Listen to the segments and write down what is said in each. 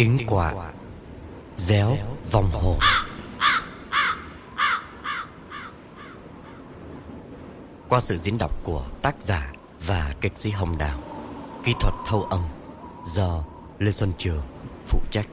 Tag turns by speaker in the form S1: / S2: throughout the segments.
S1: Tiếng quạ, Réo vòng hồn Qua sự diễn đọc của tác giả và kịch sĩ Hồng Đào Kỹ thuật thâu âm do Lê Xuân Trường phụ trách.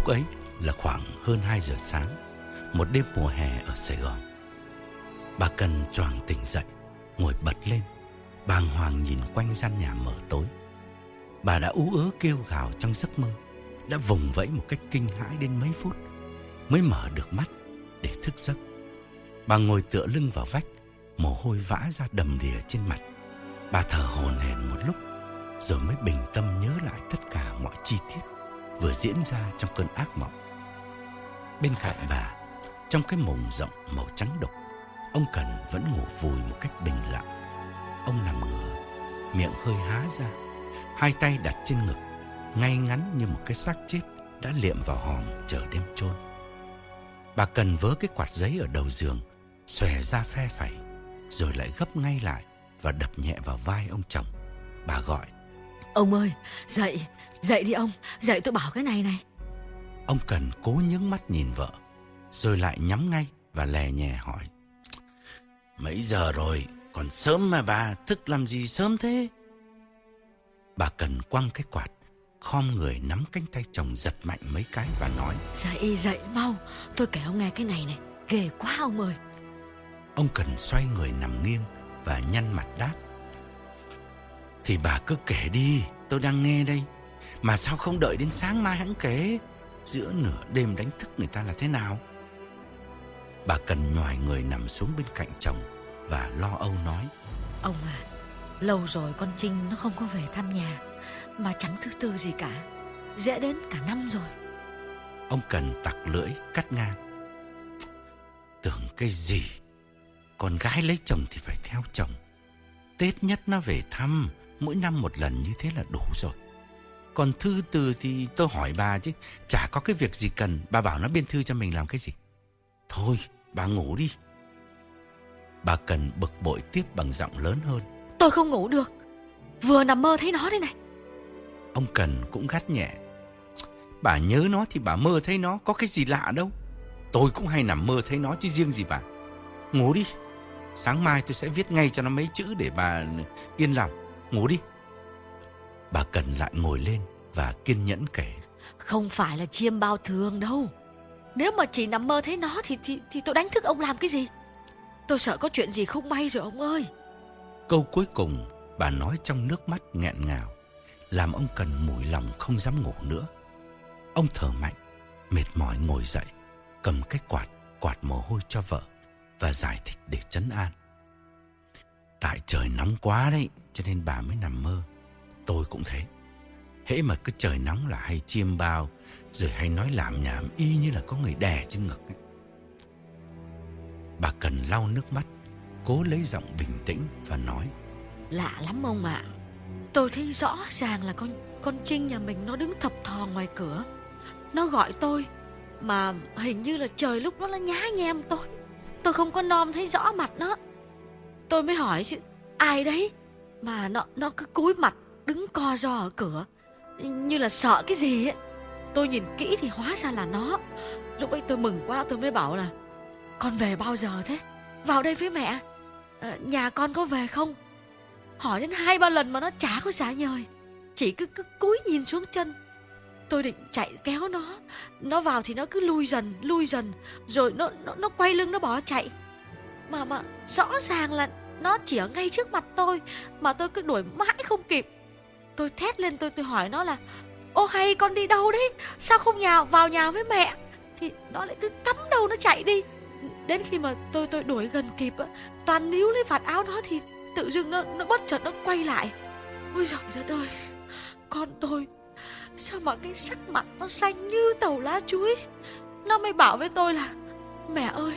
S1: Lúc ấy là khoảng hơn 2 giờ sáng, một đêm mùa hè ở Sài Gòn. Bà Cần choàng tỉnh dậy, ngồi bật lên, bàng hoàng nhìn quanh gian nhà mở tối. Bà đã ú ớ kêu gào trong giấc mơ, đã vùng vẫy một cách kinh hãi đến mấy phút, mới mở được mắt để thức giấc. Bà ngồi tựa lưng vào vách, mồ hôi vã ra đầm đìa trên mặt. Bà thở hồn hển một lúc, rồi mới bình tâm nhớ lại tất cả mọi chi tiết vừa diễn ra trong cơn ác mộng. Bên cạnh bà, trong cái mồng rộng màu trắng đục, ông Cần vẫn ngủ vùi một cách bình lặng. Ông nằm ngửa, miệng hơi há ra, hai tay đặt trên ngực, ngay ngắn như một cái xác chết đã liệm vào hòm chờ đêm chôn. Bà Cần vớ cái quạt giấy ở đầu giường, xòe ra phe phẩy, rồi lại gấp ngay lại và đập nhẹ vào vai ông chồng. Bà gọi.
S2: Ông ơi, dậy, dậy đi ông, dậy tôi bảo cái này này.
S1: Ông Cần cố nhướng mắt nhìn vợ, rồi lại nhắm ngay và lè nhẹ hỏi. Mấy giờ rồi, còn sớm mà bà, thức làm gì sớm thế? Bà Cần quăng cái quạt, khom người nắm cánh tay chồng giật mạnh mấy cái và nói.
S2: Dậy, dậy mau, tôi kể ông nghe cái này này, ghê quá ông ơi.
S1: Ông Cần xoay người nằm nghiêng và nhăn mặt đáp. Thì bà cứ kể đi, tôi đang nghe đây. Mà sao không đợi đến sáng mai hãng kể? Giữa nửa đêm đánh thức người ta là thế nào? Bà cần nhòi người nằm xuống bên cạnh chồng và lo âu nói.
S2: Ông à, lâu rồi con Trinh nó không có về thăm nhà, mà chẳng thứ tư gì cả. Dễ đến cả năm rồi.
S1: Ông cần tặc lưỡi cắt ngang. Tưởng cái gì? Con gái lấy chồng thì phải theo chồng. Tết nhất nó về thăm, mỗi năm một lần như thế là đủ rồi. Còn thư từ thì tôi hỏi bà chứ, chả có cái việc gì cần, bà bảo nó biên thư cho mình làm cái gì. Thôi, bà ngủ đi. Bà cần bực bội tiếp bằng giọng lớn hơn.
S2: Tôi không ngủ được, vừa nằm mơ thấy nó đây này.
S1: Ông Cần cũng gắt nhẹ. Bà nhớ nó thì bà mơ thấy nó, có cái gì lạ đâu. Tôi cũng hay nằm mơ thấy nó chứ riêng gì bà. Ngủ đi, sáng mai tôi sẽ viết ngay cho nó mấy chữ để bà yên lòng. Ngủ đi. Bà Cần lại ngồi lên và kiên nhẫn kể.
S2: Không phải là chiêm bao thường đâu. Nếu mà chỉ nằm mơ thấy nó thì, thì, thì tôi đánh thức ông làm cái gì? Tôi sợ có chuyện gì không may rồi ông ơi.
S1: Câu cuối cùng bà nói trong nước mắt nghẹn ngào, làm ông Cần mủi lòng không dám ngủ nữa. Ông thở mạnh, mệt mỏi ngồi dậy, cầm cái quạt, quạt mồ hôi cho vợ và giải thích để chấn an. Tại trời nóng quá đấy, cho nên bà mới nằm mơ. Tôi cũng thế. Hễ mà cứ trời nóng là hay chiêm bao, rồi hay nói làm nhảm y như là có người đè trên ngực ấy. Bà cần lau nước mắt, cố lấy giọng bình tĩnh và nói.
S2: Lạ lắm ông ạ. Tôi thấy rõ ràng là con con Trinh nhà mình nó đứng thập thò ngoài cửa. Nó gọi tôi, mà hình như là trời lúc đó nó nhá nhem tôi. Tôi không có nom thấy rõ mặt nó. Tôi mới hỏi chứ, ai đấy? Mà nó nó cứ cúi mặt đứng co ro ở cửa. Như là sợ cái gì ấy. Tôi nhìn kỹ thì hóa ra là nó. Lúc ấy tôi mừng quá tôi mới bảo là Con về bao giờ thế? Vào đây với mẹ. À, Nhà con có về không? Hỏi đến hai ba lần mà nó chả có trả nhời Chỉ cứ, cứ cúi nhìn xuống chân. Tôi định chạy kéo nó. Nó vào thì nó cứ lui dần lui dần. Rồi nó nó, nó quay lưng nó bỏ chạy. Mà mà rõ ràng là nó chỉ ở ngay trước mặt tôi, Mà tôi cứ đuổi mãi không kịp. Tôi thét lên tôi tôi hỏi nó là, Ô hay, con đi đâu đấy? Sao không nhà, vào nhà với mẹ? Thì nó lại cứ cắm đầu nó chạy đi. Đến khi mà tôi tôi đuổi gần kịp Toàn níu lấy vạt áo nó thì Tự dưng nó nó bất chợt nó quay lại. Ôi giời đất ơi, Con tôi, Sao mà cái sắc mặt nó xanh như tàu lá chuối? Nó mới bảo với tôi là, Mẹ ơi,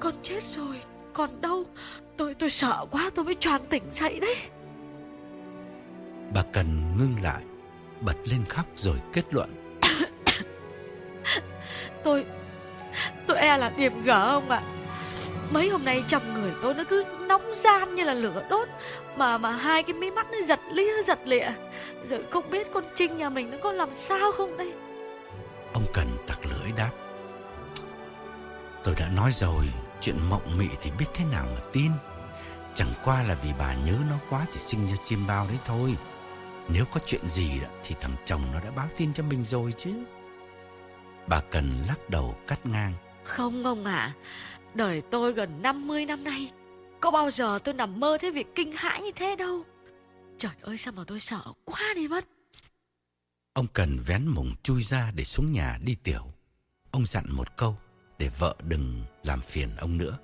S2: con chết rồi. Còn đâu. Tôi tôi sợ quá tôi mới choàng tỉnh dậy đấy.
S1: Bà Cần ngưng lại Bật lên khóc rồi kết luận.
S2: Tôi Tôi e là điểm gở không ạ. Mấy hôm nay trong người tôi nó cứ nóng gian như là lửa đốt Mà mà hai cái mí mắt nó giật lia giật lịa. Rồi không biết con Trinh nhà mình nó có làm sao không đây?
S1: Ông Cần tặc lưỡi đáp. Tôi đã nói rồi Chuyện mộng mị thì biết thế nào mà tin. Chẳng qua là vì bà nhớ nó quá Thì sinh ra chiêm bao đấy thôi. Nếu có chuyện gì Thì thằng chồng nó đã báo tin cho mình rồi chứ. Bà Cần lắc đầu cắt ngang.
S2: Không ông ạ. À, Đời tôi gần 50 năm nay. Có bao giờ tôi nằm mơ thấy việc kinh hãi như thế đâu? Trời ơi sao mà tôi sợ quá đi mất.
S1: Ông cần vén mùng chui ra để xuống nhà đi tiểu. Ông dặn một câu để vợ đừng làm phiền ông nữa.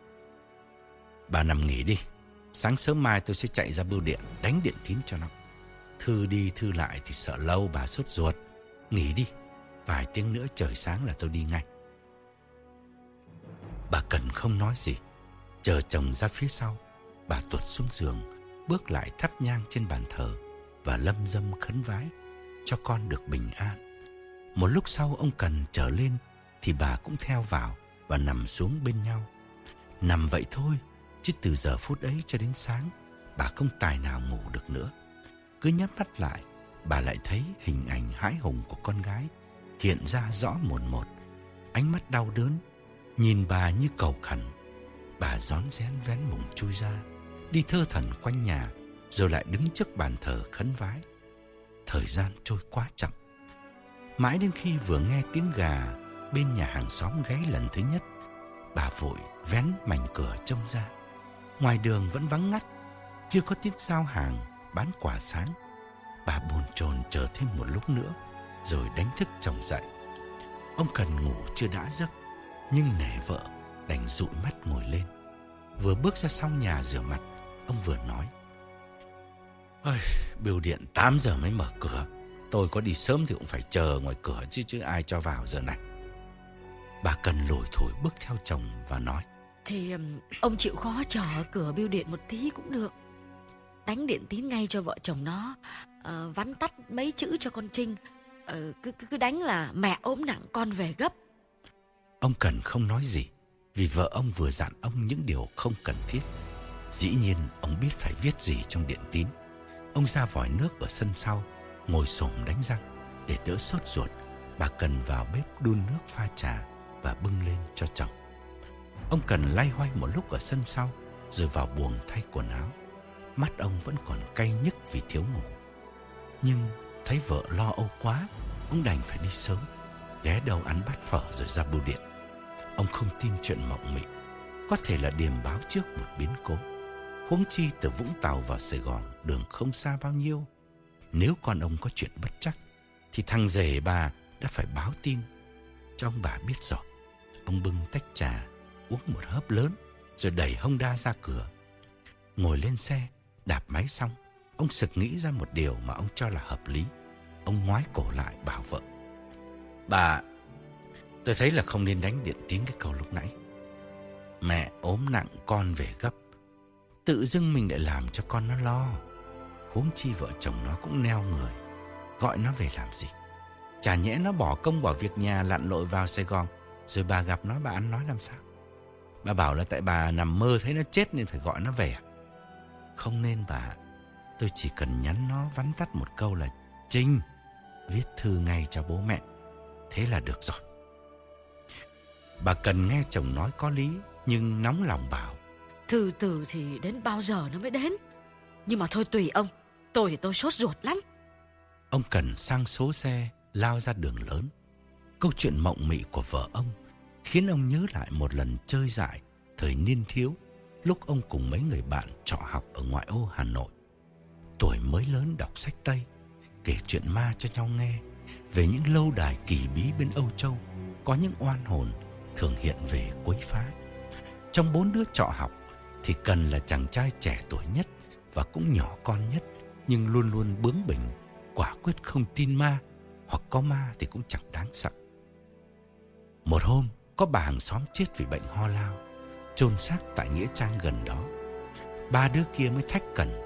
S1: Bà nằm nghỉ đi, Sáng sớm mai tôi sẽ chạy ra bưu điện Đánh điện tín cho nó. Thư đi thư lại thì sợ lâu bà sốt ruột. Nghỉ đi, Vài tiếng nữa trời sáng là tôi đi ngay. Bà Cần không nói gì. Chờ chồng ra phía sau, Bà tuột xuống giường, Bước lại thắp nhang trên bàn thờ Và lâm dâm khấn vái Cho con được bình an. Một lúc sau ông Cần trở lên Thì bà cũng theo vào. Và nằm xuống bên nhau. Nằm vậy thôi, Chứ từ giờ phút ấy cho đến sáng, Bà không tài nào ngủ được nữa. Cứ nhắm mắt lại, Bà lại thấy hình ảnh hãi hùng của con gái Hiện ra rõ một một. Ánh mắt đau đớn, Nhìn bà như cầu khẩn. Bà rón rén vén mùng chui ra, Đi thơ thần quanh nhà, Rồi lại đứng trước bàn thờ khấn vái. Thời gian trôi quá chậm. Mãi đến khi vừa nghe tiếng gà Bên nhà hàng xóm ghé lần thứ nhất. Bà vội vén mảnh cửa trông ra. Ngoài đường vẫn vắng ngắt Chưa có tiếng giao hàng Bán quả sáng. Bà buồn chồn chờ thêm một lúc nữa Rồi đánh thức chồng dậy. Ông cần ngủ chưa đã giấc nhưng nể vợ đành dụi mắt ngồi lên. Vừa bước ra sau nhà rửa mặt Ông vừa nói Ôi, Biểu điện 8 giờ mới mở cửa. Tôi có đi sớm thì cũng phải chờ ngoài cửa Chứ chứ ai cho vào giờ này. Bà cần lồi thổi bước theo chồng và nói.
S2: Thì ông chịu khó chờ ở cửa biêu điện một tí cũng được. Đánh điện tín ngay cho vợ chồng nó uh, Vắn tắt mấy chữ cho con Trinh. Uh, cứ, cứ đánh là mẹ ốm nặng con về gấp.
S1: Ông Cần không nói gì Vì vợ ông vừa dặn ông những điều không cần thiết. Dĩ nhiên ông biết phải viết gì trong điện tín. Ông ra vòi nước ở sân sau Ngồi xổm đánh răng. Để đỡ sốt ruột Bà Cần vào bếp đun nước pha trà và bưng lên cho chồng. Ông Cần lay hoay một lúc ở sân sau, Rồi vào buồng thay quần áo. Mắt ông vẫn còn cay nhức vì thiếu ngủ. Nhưng thấy vợ lo âu quá, Ông đành phải đi sớm, Ghé đầu ăn bát phở rồi ra bưu điện. Ông không tin chuyện mộng mị, Có thể là điềm báo trước một biến cố. Huống chi từ Vũng Tàu vào Sài Gòn, Đường không xa bao nhiêu. Nếu con ông có chuyện bất chắc, Thì thằng rể bà đã phải báo tin. Cho ông bà biết rồi. Ông bưng tách trà, Uống một hớp lớn, Rồi đẩy Honda ra cửa. Ngồi lên xe, Đạp máy xong, Ông sực nghĩ ra một điều mà ông cho là hợp lý. Ông ngoái cổ lại bảo vợ, Bà, Tôi thấy là không nên đánh điện tiếng cái câu lúc nãy. Mẹ ốm nặng, con về gấp. Tự dưng mình lại làm cho con nó lo. Huống chi vợ chồng nó cũng neo người, Gọi nó về làm gì? Chả nhẽ nó bỏ công bỏ việc nhà lặn lội vào Sài Gòn rồi bà gặp nó bà ăn nói làm sao Bà bảo là tại bà nằm mơ thấy nó chết nên phải gọi nó về Không nên bà Tôi chỉ cần nhắn nó vắn tắt một câu là Trinh, viết thư ngay cho bố mẹ. Thế là được rồi. Bà cần nghe chồng nói có lý, nhưng nóng lòng bảo.
S2: Từ từ thì đến bao giờ nó mới đến. Nhưng mà thôi tùy ông, tôi thì tôi sốt ruột lắm.
S1: Ông cần sang số xe, lao ra đường lớn. Câu chuyện mộng mị của vợ ông khiến ông nhớ lại một lần chơi dại thời niên thiếu lúc ông cùng mấy người bạn trọ học ở ngoại ô Hà Nội. Tuổi mới lớn đọc sách Tây, kể chuyện ma cho nhau nghe về những lâu đài kỳ bí bên Âu Châu có những oan hồn thường hiện về quấy phá. Trong bốn đứa trọ học thì Cần là chàng trai trẻ tuổi nhất và cũng nhỏ con nhất nhưng luôn luôn bướng bỉnh, quả quyết không tin ma hoặc có ma thì cũng chẳng đáng sợ. Một hôm, có bà hàng xóm chết vì bệnh ho lao, chôn xác tại nghĩa trang gần đó. Ba đứa kia mới thách Cần,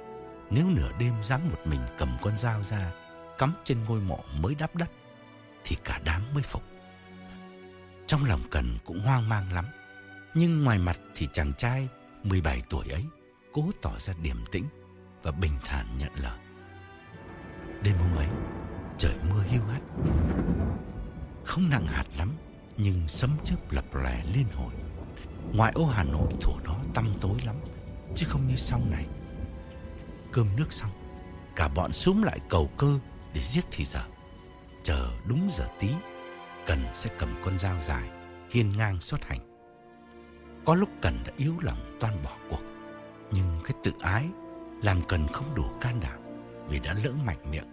S1: nếu nửa đêm dám một mình cầm con dao ra, cắm trên ngôi mộ mới đắp đất, thì cả đám mới phục. Trong lòng Cần cũng hoang mang lắm, nhưng ngoài mặt thì chàng trai 17 tuổi ấy cố tỏ ra điềm tĩnh và bình thản nhận lời. Đêm hôm ấy, trời mưa hiu hắt. Không nặng hạt lắm, nhưng sấm chớp lập lè liên hồi. Ngoại ô Hà Nội thủ đó tăm tối lắm, chứ không như sau này. Cơm nước xong, cả bọn súng lại cầu cơ để giết thì giờ. Chờ đúng giờ tí, Cần sẽ cầm con dao dài, hiên ngang xuất hành. Có lúc Cần đã yếu lòng toan bỏ cuộc, nhưng cái tự ái làm Cần không đủ can đảm vì đã lỡ mạnh miệng.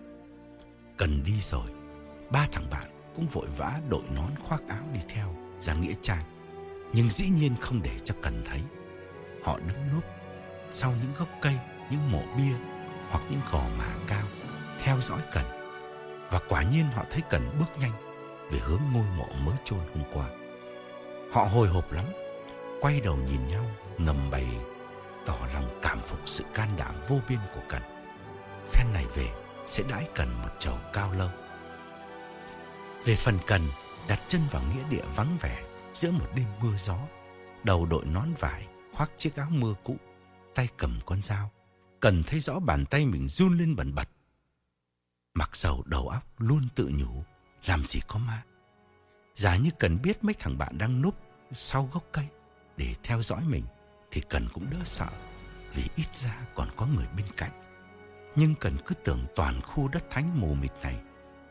S1: Cần đi rồi, ba thằng bạn cũng vội vã đội nón khoác áo đi theo ra nghĩa trang. Nhưng dĩ nhiên không để cho Cần thấy. Họ đứng núp sau những gốc cây, những mộ bia hoặc những gò mả cao theo dõi Cần. Và quả nhiên họ thấy Cần bước nhanh về hướng ngôi mộ mới chôn hôm qua. Họ hồi hộp lắm, quay đầu nhìn nhau ngầm bày tỏ lòng cảm phục sự can đảm vô biên của Cần. Phen này về sẽ đãi Cần một chầu cao lâu. Về phần Cần, đặt chân vào nghĩa địa vắng vẻ giữa một đêm mưa gió, đầu đội nón vải, khoác chiếc áo mưa cũ, tay cầm con dao. Cần thấy rõ bàn tay mình run lên bẩn bật. Mặc dầu đầu óc luôn tự nhủ, làm gì có ma. Giả như Cần biết mấy thằng bạn đang núp sau gốc cây để theo dõi mình, thì Cần cũng đỡ sợ, vì ít ra còn có người bên cạnh. Nhưng Cần cứ tưởng toàn khu đất thánh mù mịt này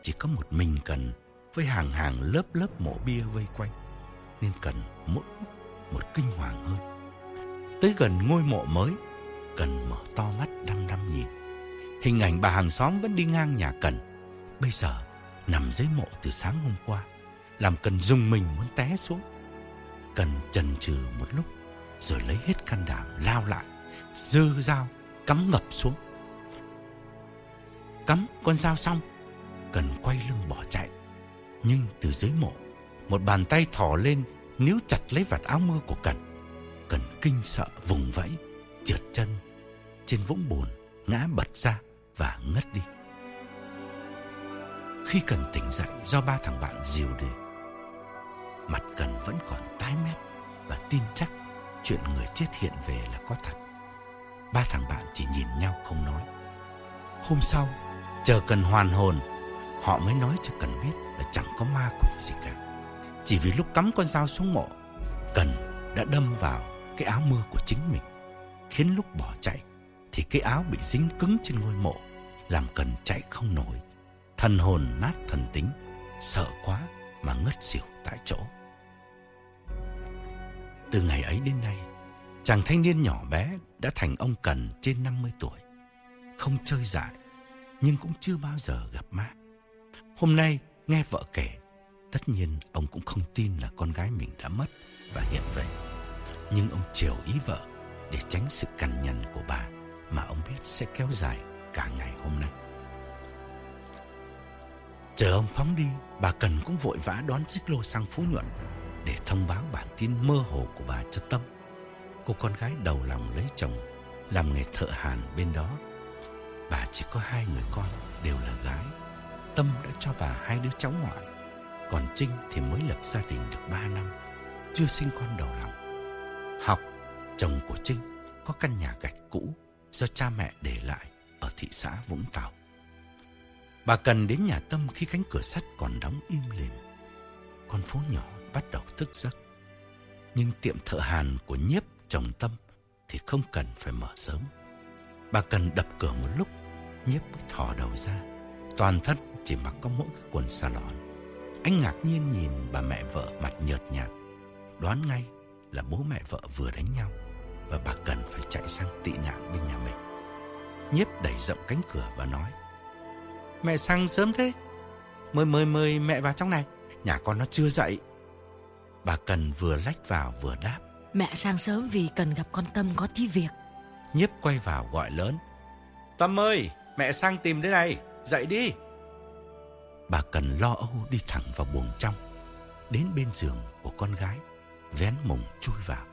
S1: chỉ có một mình Cần với hàng hàng lớp lớp mộ bia vây quanh, nên cần mỗi lúc một kinh hoàng hơn. Tới gần ngôi mộ mới, Cần mở to mắt đăm đăm nhìn. Hình ảnh bà hàng xóm vẫn đi ngang nhà Cần, bây giờ nằm dưới mộ từ sáng hôm qua, làm Cần dùng mình muốn té xuống. Cần chần chừ một lúc, rồi lấy hết can đảm lao lại, dơ dao cắm ngập xuống. Cắm con dao xong, Cần quay lưng bỏ chạy. Nhưng từ dưới mộ Một bàn tay thò lên Níu chặt lấy vạt áo mưa của Cần. Cần kinh sợ vùng vẫy Trượt chân Trên vũng bùn ngã bật ra Và ngất đi. Khi Cần tỉnh dậy Do ba thằng bạn dìu đề, Mặt Cần vẫn còn tái mét Và tin chắc Chuyện người chết hiện về là có thật. Ba thằng bạn chỉ nhìn nhau không nói. Hôm sau Chờ Cần hoàn hồn Họ mới nói cho Cần biết ma quỷ gì cả. Chỉ vì lúc cắm con dao xuống mộ, Cần đã đâm vào cái áo mưa của chính mình, khiến lúc bỏ chạy thì cái áo bị dính cứng trên ngôi mộ, làm Cần chạy không nổi. Thần hồn nát thần tính, sợ quá mà ngất xỉu tại chỗ. Từ ngày ấy đến nay, chàng thanh niên nhỏ bé đã thành ông Cần trên 50 tuổi. Không chơi dại, nhưng cũng chưa bao giờ gặp ma. Hôm nay nghe vợ kể, tất nhiên ông cũng không tin là con gái mình đã mất và hiện về. Nhưng ông chiều ý vợ để tránh sự cằn nhằn của bà mà ông biết sẽ kéo dài cả ngày hôm nay. Chờ ông phóng đi, bà Cần cũng vội vã đón xích lô sang Phú Nhuận để thông báo bản tin mơ hồ của bà cho Tâm. Cô con gái đầu lòng lấy chồng, làm nghề thợ hàn bên đó. Bà chỉ có hai người con, đều là gái Tâm đã cho bà hai đứa cháu ngoại còn Trinh thì mới lập gia đình được ba năm Chưa sinh con đầu lòng Học Chồng của Trinh Có căn nhà gạch cũ Do cha mẹ để lại ở thị xã Vũng Tàu. Bà Cần đến nhà Tâm khi cánh cửa sắt còn đóng im lìm. Con phố nhỏ bắt đầu thức giấc. Nhưng tiệm thợ hàn của nhiếp chồng Tâm thì không cần phải mở sớm. Bà Cần đập cửa một lúc, nhiếp mới thò đầu ra. Toàn thân chỉ mặc có mỗi cái quần lòn. Anh ngạc nhiên nhìn bà mẹ vợ mặt nhợt nhạt. Đoán ngay là bố mẹ vợ vừa đánh nhau và bà cần phải chạy sang tị nạn bên nhà mình. Nhiếp đẩy rộng cánh cửa và nói Mẹ sang sớm thế. Mời mời mời mẹ vào trong này. Nhà con nó chưa dậy. Bà Cần vừa lách vào vừa đáp
S2: Mẹ sang sớm vì cần gặp con Tâm có tí việc.
S1: Nhiếp quay vào gọi lớn Tâm ơi mẹ sang tìm thế này. Dậy đi Bà Cần lo âu đi thẳng vào buồng trong Đến bên giường của con gái Vén mùng chui vào.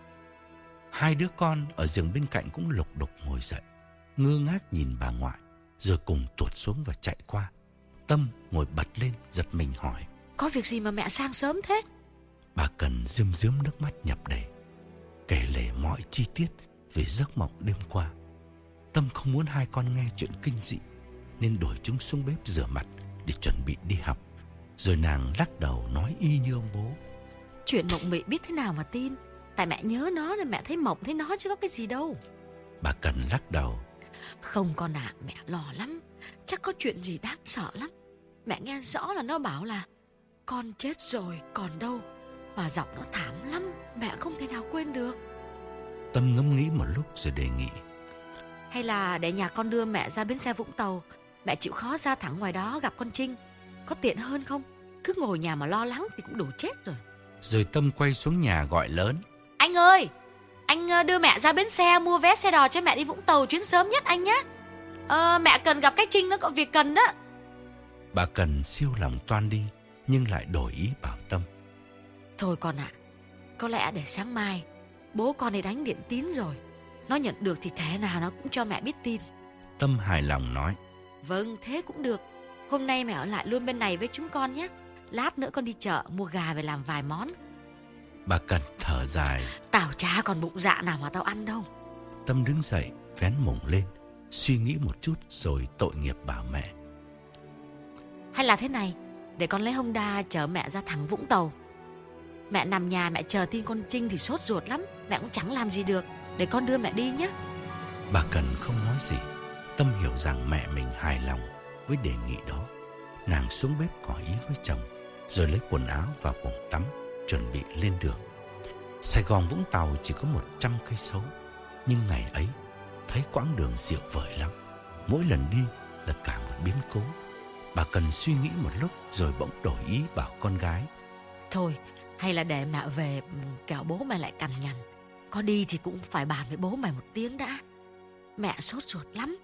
S1: Hai đứa con ở giường bên cạnh cũng lục đục ngồi dậy Ngơ ngác nhìn bà ngoại Rồi cùng tuột xuống và chạy qua. Tâm ngồi bật lên giật mình hỏi
S2: Có việc gì mà mẹ sang sớm thế?
S1: Bà Cần rơm rớm nước mắt nhập đầy Kể lể mọi chi tiết Về giấc mộng đêm qua. Tâm không muốn hai con nghe chuyện kinh dị Nên đổi chúng xuống bếp rửa mặt Để chuẩn bị đi học. Rồi nàng lắc đầu nói y như ông bố.
S2: Chuyện mộng mị biết thế nào mà tin? Tại mẹ nhớ nó nên mẹ thấy mộng thấy nó chứ có cái gì đâu.
S1: Bà Cần lắc đầu.
S2: Không con ạ à, mẹ lo lắm. Chắc có chuyện gì đáng sợ lắm. Mẹ nghe rõ là nó bảo là Con chết rồi còn đâu? Và giọng nó thảm lắm Mẹ không thể nào quên được.
S1: Tâm ngẫm nghĩ một lúc rồi đề nghị.
S2: Hay là để nhà con đưa mẹ ra bến xe Vũng Tàu Mẹ chịu khó ra thẳng ngoài đó gặp con Trinh. Có tiện hơn không? Cứ ngồi nhà mà lo lắng thì cũng đủ chết rồi.
S1: Rồi Tâm quay xuống nhà gọi lớn.
S2: Anh ơi! Anh ờ, đưa mẹ ra bến xe mua vé xe đò cho mẹ đi Vũng Tàu chuyến sớm nhất anh nhé. À, Mẹ cần gặp cái Trinh nó có việc cần đó.
S1: Bà Cần siêu lòng toan đi Nhưng lại đổi ý bảo Tâm.
S2: Thôi con ạ Có lẽ để sáng mai Bố con ấy đánh điện tín rồi. Nó nhận được thì thế nào nó cũng cho mẹ biết tin.
S1: Tâm hài lòng nói
S2: Vâng thế cũng được. Hôm nay mẹ ở lại luôn bên này với chúng con nhé. Lát nữa con đi chợ mua gà về làm vài món.
S1: Bà Cần thở dài.
S2: Tao chả còn bụng dạ nào mà tao ăn đâu.
S1: Tâm đứng dậy vén mùng lên Suy nghĩ một chút rồi tội nghiệp bảo mẹ.
S2: Hay là thế này Để con lấy Honda chở mẹ ra thẳng Vũng Tàu. Mẹ nằm nhà mẹ chờ tin con Trinh thì sốt ruột lắm. Mẹ cũng chẳng làm gì được. Để con đưa mẹ đi nhé.
S1: Bà Cần không nói gì Tâm hiểu rằng mẹ mình hài lòng với đề nghị đó. Nàng xuống bếp có ý với chồng, Rồi lấy quần áo vào bồn tắm Chuẩn bị lên đường. Sài Gòn, Vũng Tàu chỉ có 100 cây số, Nhưng ngày ấy, Thấy quãng đường diệu vời lắm. Mỗi lần đi là cả một biến cố. Bà cần suy nghĩ một lúc Rồi bỗng đổi ý bảo con gái.
S2: Thôi, hay là để mẹ về ừ, Kẻo bố mẹ lại cằn nhằn. Có đi thì cũng phải bàn với bố mày một tiếng đã. Mẹ sốt ruột lắm.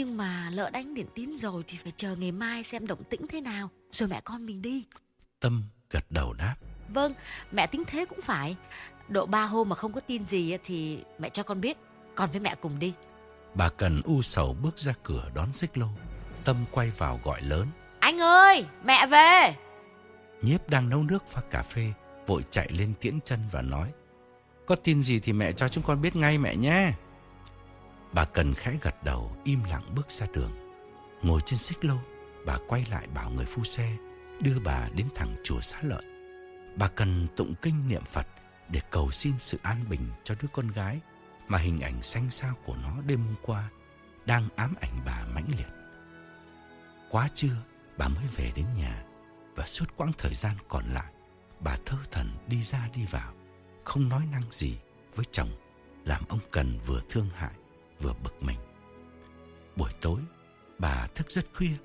S2: Nhưng mà lỡ đánh điện tín rồi Thì phải chờ ngày mai xem động tĩnh thế nào. Rồi mẹ con mình đi.
S1: Tâm gật đầu đáp.
S2: Vâng mẹ tính thế cũng phải. Độ ba hôm mà không có tin gì Thì mẹ cho con biết. Con với mẹ cùng đi.
S1: Bà cần u sầu bước ra cửa đón xích lô. Tâm quay vào gọi lớn.
S2: Anh ơi mẹ về.
S1: Nhiếp đang nấu nước pha cà phê Vội chạy lên tiễn chân và nói Có tin gì thì mẹ cho chúng con biết ngay mẹ nhé Bà cần khẽ gật đầu, Im lặng bước ra đường. Ngồi trên xích lô, Bà quay lại bảo người phu xe, Đưa bà đến thẳng chùa xá lợi. Bà cần tụng kinh niệm Phật Để cầu xin sự an bình cho đứa con gái Mà hình ảnh xanh xao của nó đêm hôm qua Đang ám ảnh bà mãnh liệt. Quá trưa, bà mới về đến nhà Và suốt quãng thời gian còn lại, Bà thơ thần đi ra đi vào, Không nói năng gì với chồng Làm ông Cần vừa thương hại. Vừa bực mình. Buổi tối, bà thức rất khuya.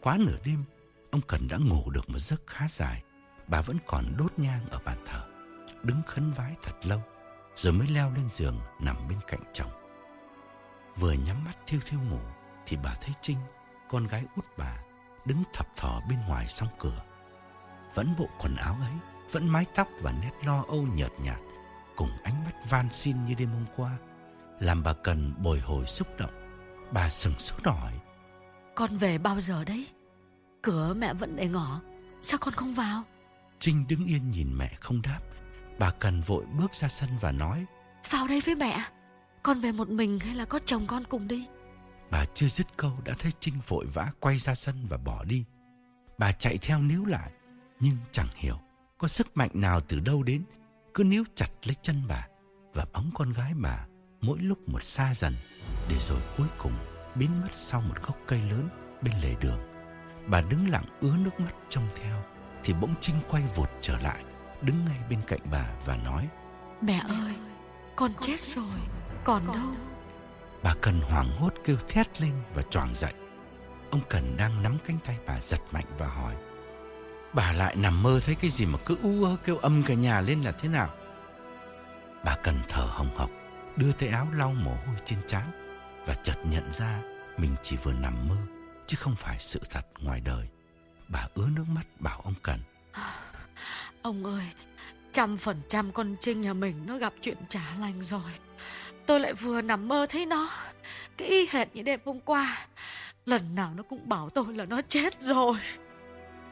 S1: Quá nửa đêm, Ông Cần đã ngủ được một giấc khá dài. Bà vẫn còn đốt nhang ở bàn thờ, Đứng khấn vái thật lâu, Rồi mới leo lên giường nằm bên cạnh chồng. Vừa nhắm mắt thiêu thiêu ngủ, Thì bà thấy Trinh, Con gái út bà, Đứng thập thò bên ngoài song cửa. Vẫn bộ quần áo ấy, Vẫn mái tóc và nét lo âu nhợt nhạt, Cùng ánh mắt van xin như đêm hôm qua. Làm bà cần bồi hồi xúc động. Bà sừng sốt hỏi.
S2: Con về bao giờ đấy? Cửa mẹ vẫn để ngỏ. Sao con không vào?
S1: Trinh đứng yên nhìn mẹ không đáp. Bà cần vội bước ra sân và nói.
S2: Vào đây với mẹ. Con về một mình hay là có chồng con cùng đi?
S1: Bà chưa dứt câu đã thấy Trinh vội vã quay ra sân và bỏ đi. Bà chạy theo níu lại, nhưng chẳng hiểu có sức mạnh nào từ đâu đến, cứ níu chặt lấy chân bà và bóng con gái bà mỗi lúc một xa dần, để rồi cuối cùng biến mất sau một gốc cây lớn bên lề đường. Bà đứng lặng ứa nước mắt trông theo, thì bỗng Trinh quay vụt trở lại, đứng ngay bên cạnh bà và nói:
S2: Mẹ ơi, con chết rồi, còn đâu?
S1: Bà Cần hoảng hốt kêu thét lên và choàng dậy. Ông Cần đang nắm cánh tay bà giật mạnh và hỏi. Bà lại nằm mơ thấy cái gì mà cứ u ơ kêu âm cả nhà lên là thế nào? Bà Cần thở hồng hộc, đưa tay áo lau mồ hôi trên trán và chợt nhận ra mình chỉ vừa nằm mơ chứ không phải sự thật ngoài đời. Bà ứa nước mắt bảo ông Cần.
S2: Ông ơi, trăm phần trăm con Trinh nhà mình nó gặp chuyện trả lành rồi. Tôi lại vừa nằm mơ thấy nó Cái y hệt như đêm hôm qua Lần nào nó cũng bảo tôi là nó chết rồi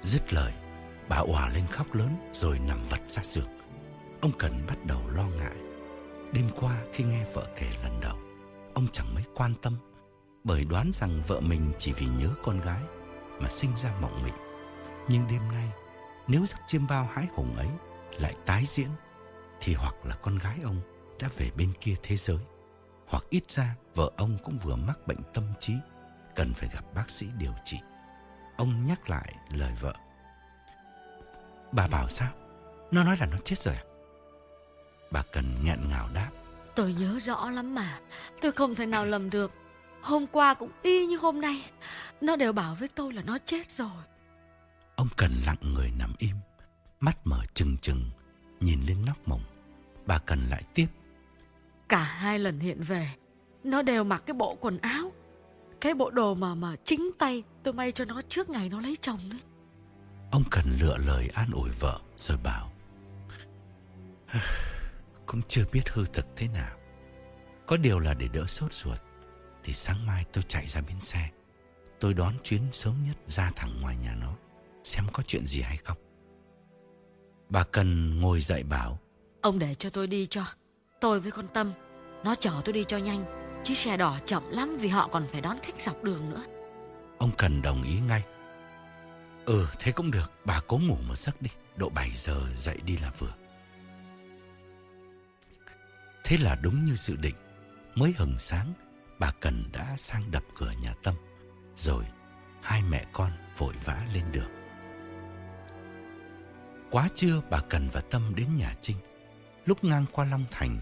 S1: Dứt lời Bà òa lên khóc lớn Rồi nằm vật ra giường Ông Cần bắt đầu lo ngại Đêm qua khi nghe vợ kể lần đầu, Ông chẳng mấy quan tâm, Bởi đoán rằng vợ mình chỉ vì nhớ con gái Mà sinh ra mộng mị Nhưng đêm nay, Nếu giấc chiêm bao hái hùng ấy Lại tái diễn, Thì hoặc là con gái ông đã về bên kia thế giới, hoặc ít ra vợ ông cũng vừa mắc bệnh tâm trí, cần phải gặp bác sĩ điều trị. Ông nhắc lại lời vợ. Bà bảo sao? Nó nói là nó chết rồi à? Bà cần nghẹn ngào đáp.
S2: Tôi nhớ rõ lắm mà. Tôi không thể nào lầm được. Hôm qua cũng y như hôm nay. Nó đều bảo với tôi là nó chết rồi.
S1: Ông cần lặng người nằm im. Mắt mở trừng trừng. Nhìn lên nóc mồng. Bà cần lại tiếp.
S2: Cả hai lần hiện về Nó đều mặc cái bộ quần áo Cái bộ đồ mà mà chính tay Tôi may cho nó trước ngày nó lấy chồng đấy
S1: Ông cần lựa lời an ủi vợ Rồi bảo Cũng chưa biết hư thực thế nào. Có điều là để đỡ sốt ruột Thì sáng mai tôi chạy ra bến xe. Tôi đón chuyến sớm nhất ra thẳng ngoài nhà nó Xem có chuyện gì hay không. Bà Cần ngồi dậy bảo
S2: Ông để cho tôi đi cho Tôi với con Tâm Nó chở tôi đi cho nhanh Chiếc xe đỏ chậm lắm vì họ còn phải đón khách dọc đường nữa.
S1: Ông Cần đồng ý ngay. Ừ thế cũng được Bà cố ngủ một giấc đi Độ 7 giờ dậy đi là vừa Thế là đúng như dự định Mới hừng sáng Bà Cần đã sang đập cửa nhà Tâm Rồi hai mẹ con vội vã lên đường Quá trưa bà Cần và Tâm đến nhà Trinh Lúc ngang qua Long Thành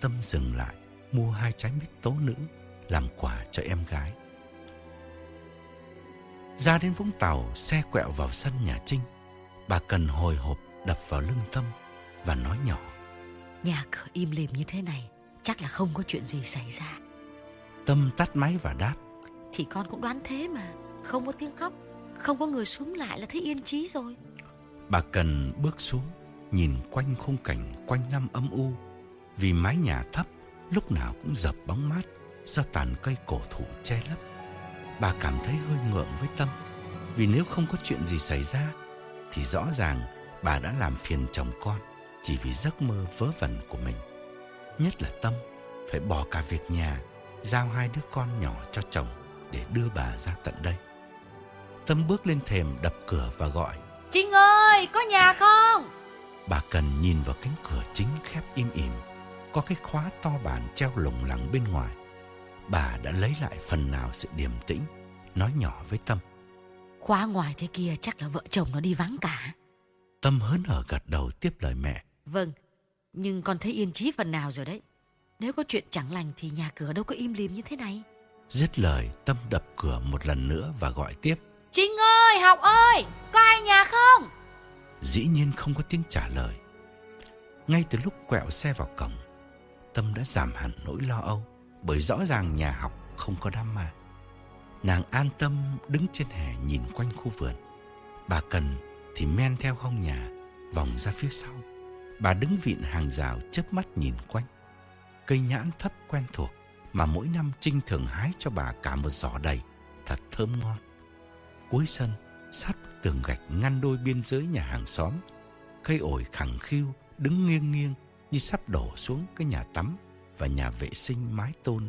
S1: Tâm dừng lại mua hai trái mít tố nữ làm quà cho em gái. Ra đến Vũng Tàu, xe quẹo vào sân nhà Trinh. Bà cần hồi hộp đập vào lưng Tâm và nói nhỏ.
S2: Nhà cửa im lìm như thế này, chắc là không có chuyện gì xảy ra.
S1: Tâm tắt máy và đáp.
S2: Thì con cũng đoán thế mà, không có tiếng khóc, không có người xuống lại là thấy yên trí rồi.
S1: Bà cần bước xuống, nhìn quanh khung cảnh quanh năm âm u vì mái nhà thấp lúc nào cũng dập bóng mát do tàn cây cổ thụ che lấp. Bà cảm thấy hơi ngượng với Tâm, vì nếu không có chuyện gì xảy ra, thì rõ ràng bà đã làm phiền chồng con chỉ vì giấc mơ vớ vẩn của mình. Nhất là Tâm phải bỏ cả việc nhà, giao hai đứa con nhỏ cho chồng để đưa bà ra tận đây. Tâm bước lên thềm đập cửa và gọi
S2: Trinh ơi, có nhà không?
S1: Bà cần nhìn vào cánh cửa chính khép im ỉm có cái khóa to bản treo lủng lẳng bên ngoài. Bà đã lấy lại phần nào sự điềm tĩnh, nói nhỏ với Tâm.
S2: Khóa ngoài thế kia chắc là vợ chồng nó đi vắng cả.
S1: Tâm hớn hở gật đầu tiếp lời mẹ.
S2: Vâng, nhưng con thấy yên trí phần nào rồi đấy. Nếu có chuyện chẳng lành thì nhà cửa đâu có im lìm như thế này.
S1: Dứt lời, Tâm đập cửa một lần nữa và gọi tiếp.
S2: Trinh ơi, Học ơi, có ai nhà không?
S1: Dĩ nhiên không có tiếng trả lời. Ngay từ lúc quẹo xe vào cổng, Tâm đã giảm hẳn nỗi lo âu bởi rõ ràng nhà học không có đám ma. Nàng an tâm đứng trên hè nhìn quanh khu vườn. Bà Cần thì men theo hông nhà, vòng ra phía sau. Bà đứng vịn hàng rào chớp mắt nhìn quanh. Cây nhãn thấp quen thuộc mà mỗi năm Trinh thường hái cho bà cả một giỏ đầy, thật thơm ngon. Cuối sân, sát tường gạch ngăn đôi biên giới nhà hàng xóm, cây ổi khẳng khiu đứng nghiêng nghiêng như sắp đổ xuống cái nhà tắm và nhà vệ sinh mái tôn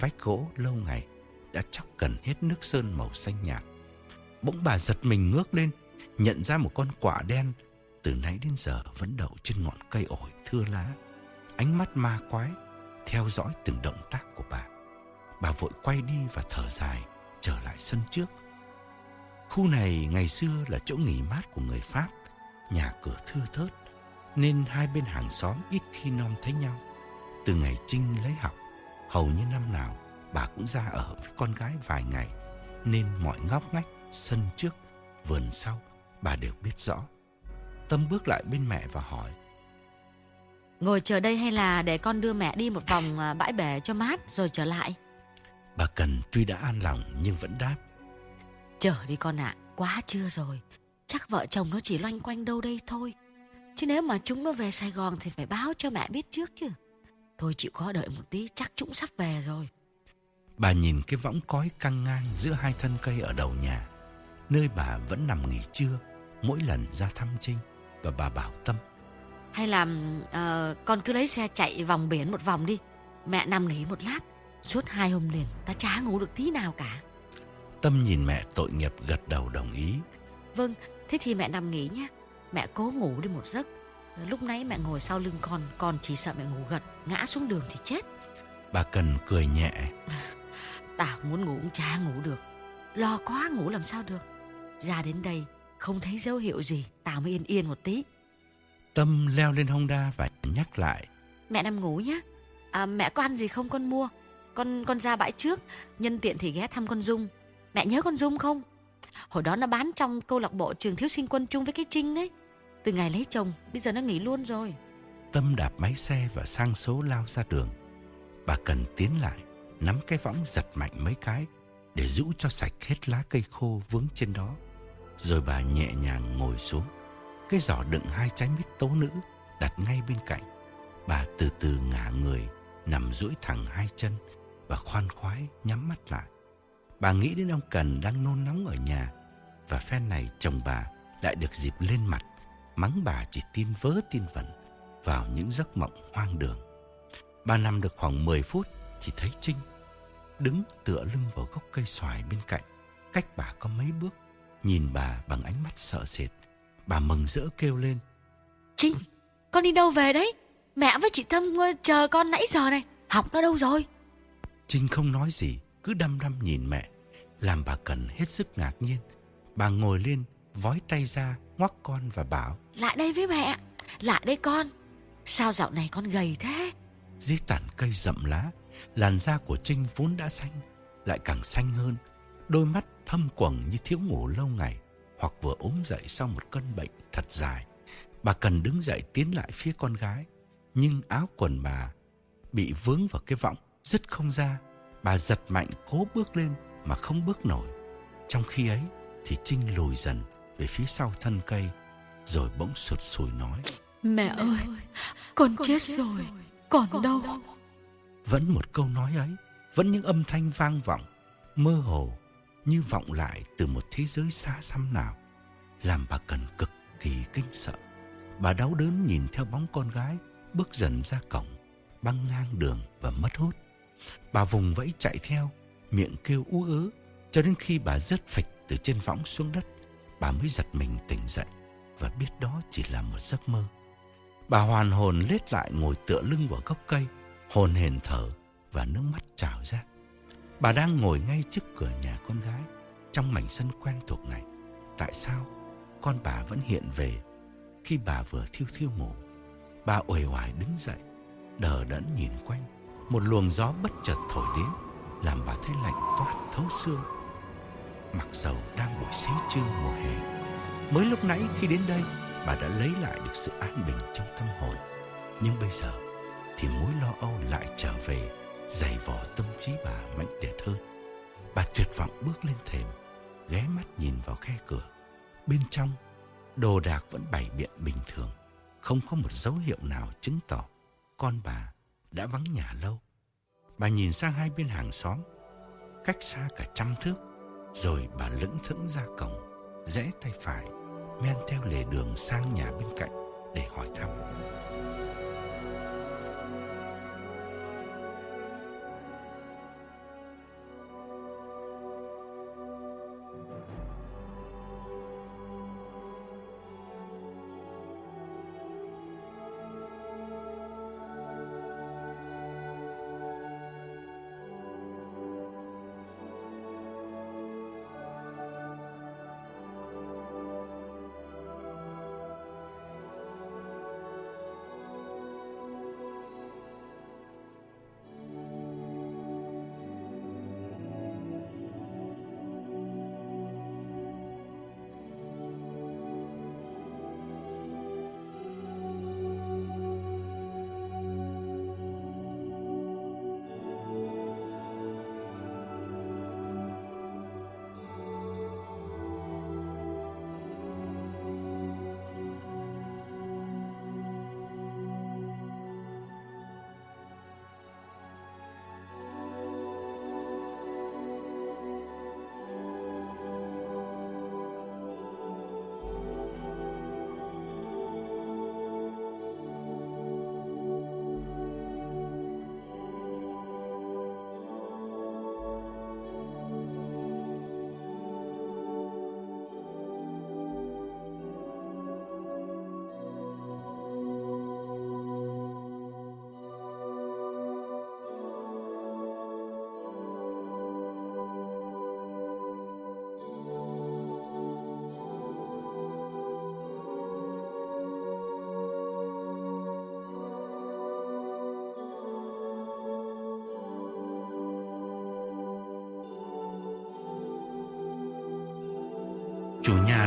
S1: vách gỗ lâu ngày đã chóc gần hết nước sơn màu xanh nhạt. Bỗng bà giật mình ngước lên, nhận ra một con quả đen từ nãy đến giờ vẫn đậu trên ngọn cây ổi thưa lá. Ánh mắt ma quái theo dõi từng động tác của bà. Bà vội quay đi và thở dài trở lại sân trước. Khu này ngày xưa là chỗ nghỉ mát của người Pháp, nhà cửa thưa thớt, nên hai bên hàng xóm ít khi nom thấy nhau. Từ ngày Trinh lấy học, hầu như năm nào bà cũng ra ở với con gái vài ngày, nên mọi ngóc ngách, sân trước, vườn sau, bà đều biết rõ. Tâm bước lại bên mẹ và hỏi.
S2: Ngồi chờ đây hay là để con đưa mẹ đi một vòng à, bãi bể cho mát rồi trở lại?
S1: Bà Cần tuy đã an lòng nhưng vẫn đáp.
S2: Chờ đi con ạ, quá trưa rồi. Chắc vợ chồng nó chỉ loanh quanh đâu đây thôi. Chứ nếu mà chúng nó về Sài Gòn thì phải báo cho mẹ biết trước chứ. Thôi chịu khó đợi một tí, chắc chúng sắp về rồi.
S1: Bà nhìn cái võng cói căng ngang giữa hai thân cây ở đầu nhà, nơi bà vẫn nằm nghỉ trưa mỗi lần ra thăm Trinh và bà bảo Tâm.
S2: Hay là uh, con cứ lấy xe chạy vòng biển một vòng đi. Mẹ nằm nghỉ một lát. Suốt hai hôm liền ta chả ngủ được tí nào cả.
S1: Tâm nhìn mẹ tội nghiệp gật đầu đồng ý.
S2: Vâng, thế thì mẹ nằm nghỉ nhé. Mẹ cố ngủ đi một giấc. Lúc nãy mẹ ngồi sau lưng con, con chỉ sợ mẹ ngủ gật, ngã xuống đường thì chết.
S1: Bà cần cười nhẹ.
S2: Tao muốn ngủ cũng chả ngủ được. Lo quá ngủ làm sao được. Ra đến đây, không thấy dấu hiệu gì, tao mới yên yên một tí.
S1: Tâm leo lên Honda và nhắc lại.
S2: Mẹ nằm ngủ nhé. À, mẹ có ăn gì không con mua? Con con ra bãi trước, nhân tiện thì ghé thăm con Dung. Mẹ nhớ con Dung không? Hồi đó nó bán trong câu lạc bộ trường thiếu sinh quân chung với cái Trinh đấy. Từ ngày lấy chồng, bây giờ nó nghỉ luôn rồi.
S1: Tâm đạp máy xe và sang số lao ra đường. Bà cần tiến lại, nắm cái võng giật mạnh mấy cái để rũ cho sạch hết lá cây khô vướng trên đó. Rồi bà nhẹ nhàng ngồi xuống. Cái giỏ đựng hai trái mít tố nữ đặt ngay bên cạnh. Bà từ từ ngả người, nằm duỗi thẳng hai chân và khoan khoái nhắm mắt lại. Bà nghĩ đến ông Cần đang nôn nóng ở nhà và phen này chồng bà lại được dịp lên mặt mắng bà chỉ tin vớ tin vẩn vào những giấc mộng hoang đường. Bà nằm được khoảng 10 phút chỉ thấy Trinh đứng tựa lưng vào gốc cây xoài bên cạnh, cách bà có mấy bước, nhìn bà bằng ánh mắt sợ sệt. Bà mừng rỡ kêu lên.
S2: Trinh, con đi đâu về đấy? Mẹ với chị Tâm chờ con nãy giờ này, học nó đâu rồi?
S1: Trinh không nói gì, cứ đăm đăm nhìn mẹ, làm bà Cần hết sức ngạc nhiên. Bà ngồi lên, vói tay ra, ngoắc con và bảo.
S2: Lại đây với mẹ, lại đây con. Sao dạo này con gầy thế?
S1: Dưới tàn cây rậm lá, làn da của Trinh vốn đã xanh, lại càng xanh hơn. Đôi mắt thâm quầng như thiếu ngủ lâu ngày, hoặc vừa ốm dậy sau một cơn bệnh thật dài. Bà cần đứng dậy tiến lại phía con gái, nhưng áo quần bà bị vướng vào cái võng, dứt không ra. Bà giật mạnh cố bước lên mà không bước nổi. Trong khi ấy thì Trinh lùi dần về phía sau thân cây, rồi bỗng sụt sùi nói.
S2: Mẹ ơi, con chết rồi, còn đâu?
S1: Vẫn một câu nói ấy, vẫn những âm thanh vang vọng, mơ hồ, như vọng lại từ một thế giới xa xăm nào, làm bà Cần cực kỳ kinh sợ. Bà đau đớn nhìn theo bóng con gái bước dần ra cổng, băng ngang đường và mất hút. Bà vùng vẫy chạy theo, miệng kêu ú ớ, cho đến khi bà rớt phịch từ trên võng xuống đất, bà mới giật mình tỉnh dậy và biết đó chỉ là một giấc mơ. Bà hoàn hồn lết lại ngồi tựa lưng vào gốc cây, hồn hển thở và nước mắt trào ra. Bà đang ngồi ngay trước cửa nhà con gái, trong mảnh sân quen thuộc này. Tại sao con bà vẫn hiện về khi bà vừa thiêu thiêu ngủ? Bà uể oải đứng dậy, đờ đẫn nhìn quanh. Một luồng gió bất chợt thổi đến, làm bà thấy lạnh toát thấu xương. Mặc dầu đang buổi xế trưa mùa hè, mới lúc nãy khi đến đây, bà đã lấy lại được sự an bình trong tâm hồn. Nhưng bây giờ thì mối lo âu lại trở về, dày vò tâm trí bà mạnh liệt hơn. Bà tuyệt vọng bước lên thềm, ghé mắt nhìn vào khe cửa. Bên trong, đồ đạc vẫn bày biện bình thường, không có một dấu hiệu nào chứng tỏ con bà đã vắng nhà lâu. Bà nhìn sang hai bên hàng xóm, cách xa cả trăm thước, rồi bà lững thững ra cổng, rẽ tay phải, men theo lề đường sang nhà bên cạnh để hỏi thăm.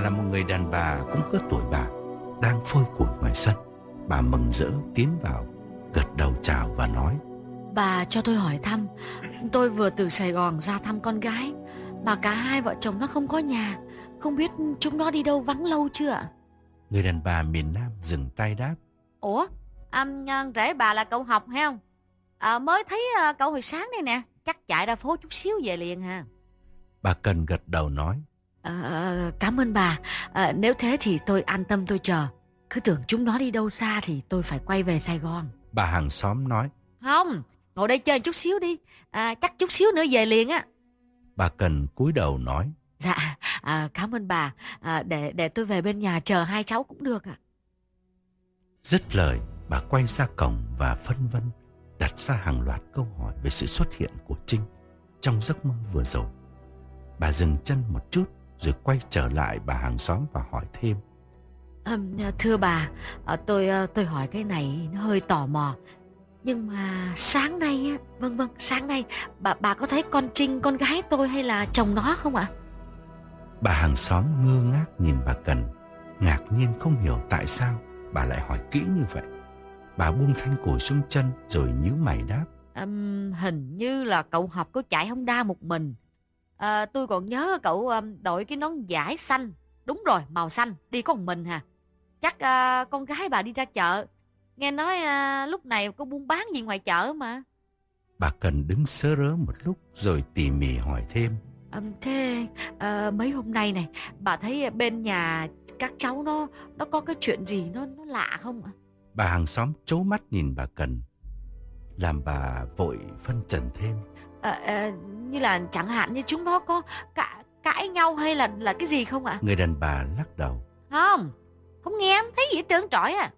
S1: Là một người đàn bà cũng cỡ tuổi bà, đang phơi củi ngoài sân. Bà mừng rỡ tiến vào, gật đầu chào và nói.
S2: Bà cho tôi hỏi thăm, tôi vừa từ Sài Gòn ra thăm con gái, mà cả hai vợ chồng nó không có nhà, không biết chúng nó đi đâu vắng lâu chưa ạ?
S1: Người đàn bà miền Nam dừng tay đáp.
S2: Ủa, à, rể bà là cậu học hay không? À, mới thấy à, cậu hồi sáng đây nè, chắc chạy ra phố chút xíu về liền ha.
S1: Bà Cần gật đầu nói.
S2: À, cảm ơn bà, à, nếu thế thì tôi an tâm tôi chờ. Cứ tưởng chúng nó đi đâu xa thì tôi phải quay về Sài Gòn.
S1: Bà hàng xóm nói.
S2: Không, ngồi đây chơi chút xíu đi, à, chắc chút xíu nữa về liền á.
S1: Bà Cần cúi đầu nói.
S2: Dạ, à, cảm ơn bà, à, để để tôi về bên nhà chờ hai cháu cũng được ạ.
S1: Dứt lời, bà quay ra cổng và phân vân đặt ra hàng loạt câu hỏi về sự xuất hiện của Trinh trong giấc mơ vừa rồi. Bà dừng chân một chút rồi quay trở lại bà hàng xóm và hỏi thêm.
S2: À, thưa bà, à, tôi à, tôi hỏi cái này nó hơi tò mò. Nhưng mà sáng nay vâng vâng, sáng nay bà bà có thấy con Trinh con gái tôi hay là chồng nó không ạ?
S1: Bà hàng xóm ngơ ngác nhìn bà Cần, ngạc nhiên không hiểu tại sao bà lại hỏi kỹ như vậy. Bà buông thanh củi xuống chân rồi nhíu mày đáp.
S2: Um, hình như là cậu học có chạy không đa một mình. À, tôi còn nhớ cậu um, đội cái nón giải xanh. Đúng rồi, màu xanh, đi có một mình hả? Chắc uh, con gái bà đi ra chợ. Nghe nói uh, lúc này có buôn bán gì ngoài chợ mà.
S1: Bà cần đứng sớ rớ một lúc rồi tỉ mỉ hỏi thêm.
S2: Um, thế uh, mấy hôm nay này bà thấy bên nhà các cháu nó nó có cái chuyện gì nó nó lạ không ạ?
S1: Bà hàng xóm chố mắt nhìn bà Cần Làm bà vội phân trần thêm
S2: à, à, Như là chẳng hạn như chúng nó có cãi, cãi nhau hay là là cái gì không ạ?
S1: Người đàn bà lắc đầu.
S2: Không, không nghe em thấy gì hết trơn trọi à.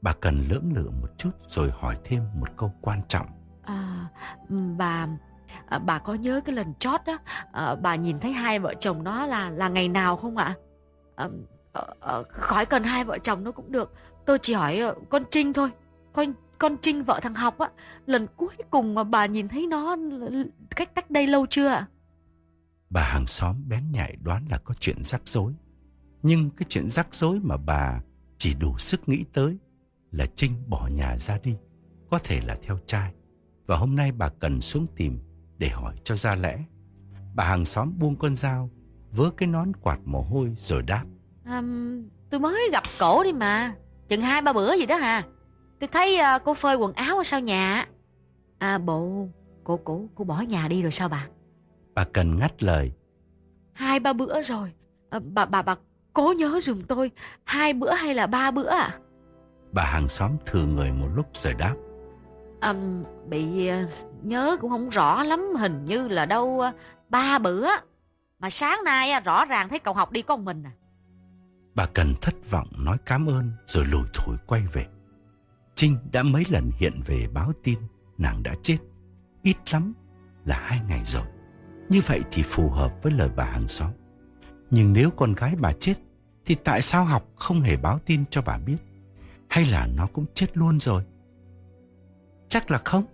S1: Bà Cần lưỡng lự một chút rồi hỏi thêm một câu quan trọng.
S2: À, Bà à, bà có nhớ cái lần chót đó à, bà nhìn thấy hai vợ chồng nó là là ngày nào không ạ? À, à, khỏi cần hai vợ chồng nó cũng được. Tôi chỉ hỏi con Trinh thôi. Con con Trinh vợ thằng học á Lần cuối cùng mà bà nhìn thấy nó Cách cách đây lâu chưa ạ?
S1: Bà hàng xóm bén nhạy đoán là có chuyện rắc rối. Nhưng cái chuyện rắc rối mà bà Chỉ đủ sức nghĩ tới Là Trinh bỏ nhà ra đi Có thể là theo trai. Và hôm nay bà cần xuống tìm Để hỏi cho ra lẽ. Bà hàng xóm buông con dao Vớ cái nón quạt mồ hôi rồi đáp.
S2: À, Tôi mới gặp cổ đi mà. Chừng hai ba bữa gì đó hà Tôi thấy uh, cô phơi quần áo ở sau nhà À bộ Cô cô cô bỏ nhà đi rồi sao bà?
S1: Bà cần ngắt lời.
S2: Hai ba bữa rồi. À, Bà bà bà cố nhớ dùm tôi. Hai bữa hay là ba bữa à?
S1: Bà hàng xóm thừa người một lúc rồi đáp.
S2: À, Bị nhớ cũng không rõ lắm Hình như là đâu uh, ba bữa. Mà sáng nay uh, rõ ràng thấy cậu học đi con mình à.
S1: Bà Cần thất vọng nói cảm ơn rồi lùi thổi quay về. Trinh đã mấy lần hiện về báo tin nàng đã chết. Ít lắm là hai ngày rồi. Như vậy thì phù hợp với lời bà hàng xóm. Nhưng nếu con gái bà chết, thì tại sao học không hề báo tin cho bà biết? Hay là nó cũng chết luôn rồi? Chắc là không.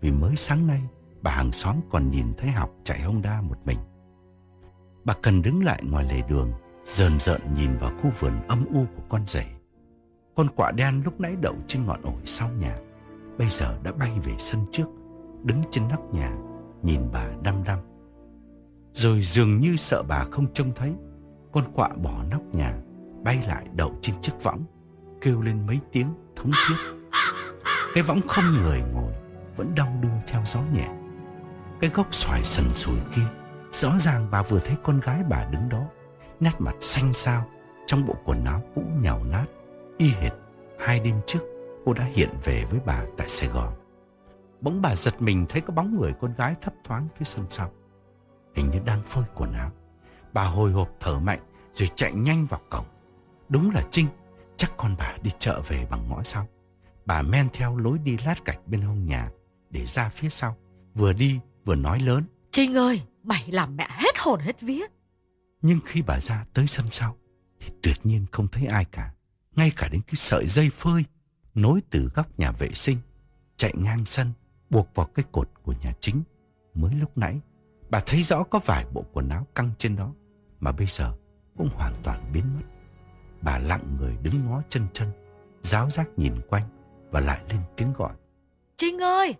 S1: Vì mới sáng nay, bà hàng xóm còn nhìn thấy học chạy Honda một mình. Bà cần đứng lại ngoài lề đường Dần dợn nhìn vào khu vườn âm u của con rể con quạ đen lúc nãy đậu trên ngọn ổi sau nhà Bây giờ đã bay về sân trước Đứng trên nóc nhà Nhìn bà đăm đăm. Rồi dường như sợ bà không trông thấy Con quạ bỏ nóc nhà Bay lại đậu trên chiếc võng Kêu lên mấy tiếng thống thiết. Cái võng không người ngồi Vẫn đong đưa theo gió nhẹ. Cái gốc xoài sần sùi kia Rõ ràng bà vừa thấy con gái bà đứng đó nét mặt xanh xao trong bộ quần áo cũ nhàu nát, y hệt hai đêm trước cô đã hiện về với bà tại Sài Gòn. Bỗng bà giật mình thấy có bóng người con gái thấp thoáng phía sân sau. Hình như đang phơi quần áo. Bà hồi hộp thở mạnh rồi chạy nhanh vào cổng. Đúng là Trinh, chắc con bà đi chợ về bằng ngõ sau. Bà men theo lối đi lát gạch bên hông nhà để ra phía sau. Vừa đi vừa nói lớn.
S2: Trinh ơi, mày làm mẹ hết hồn hết vía.
S1: Nhưng khi bà ra tới sân sau thì tuyệt nhiên không thấy ai cả. Ngay cả đến cái sợi dây phơi nối từ góc nhà vệ sinh chạy ngang sân buộc vào cái cột của nhà chính. Mới lúc nãy bà thấy rõ có vài bộ quần áo căng trên đó mà bây giờ cũng hoàn toàn biến mất. Bà lặng người đứng ngó chân chân, giáo giác nhìn quanh và lại lên tiếng gọi.
S2: Trinh ơi,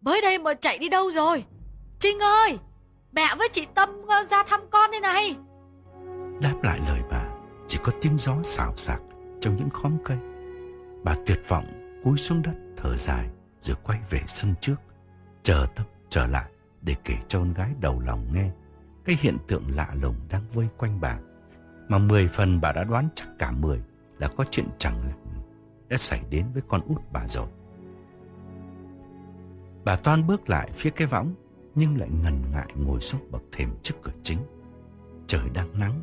S2: mới đây mà chạy đi đâu rồi? Trinh ơi, mẹ với chị Tâm ờ, ra thăm con đây này.
S1: Đáp lại lời bà, chỉ có tiếng gió xào xạc trong những khóm cây. Bà tuyệt vọng cúi xuống đất thở dài rồi quay về sân trước, chờ Tâm trở lại để kể cho con gái đầu lòng nghe cái hiện tượng lạ lùng đang vây quanh bà. Mà mười phần bà đã đoán chắc cả mười là có chuyện chẳng lành đã xảy đến với con út bà rồi. Bà toan bước lại phía cái võng nhưng lại ngần ngại ngồi xuống bậc thềm trước cửa chính. Trời đang nắng,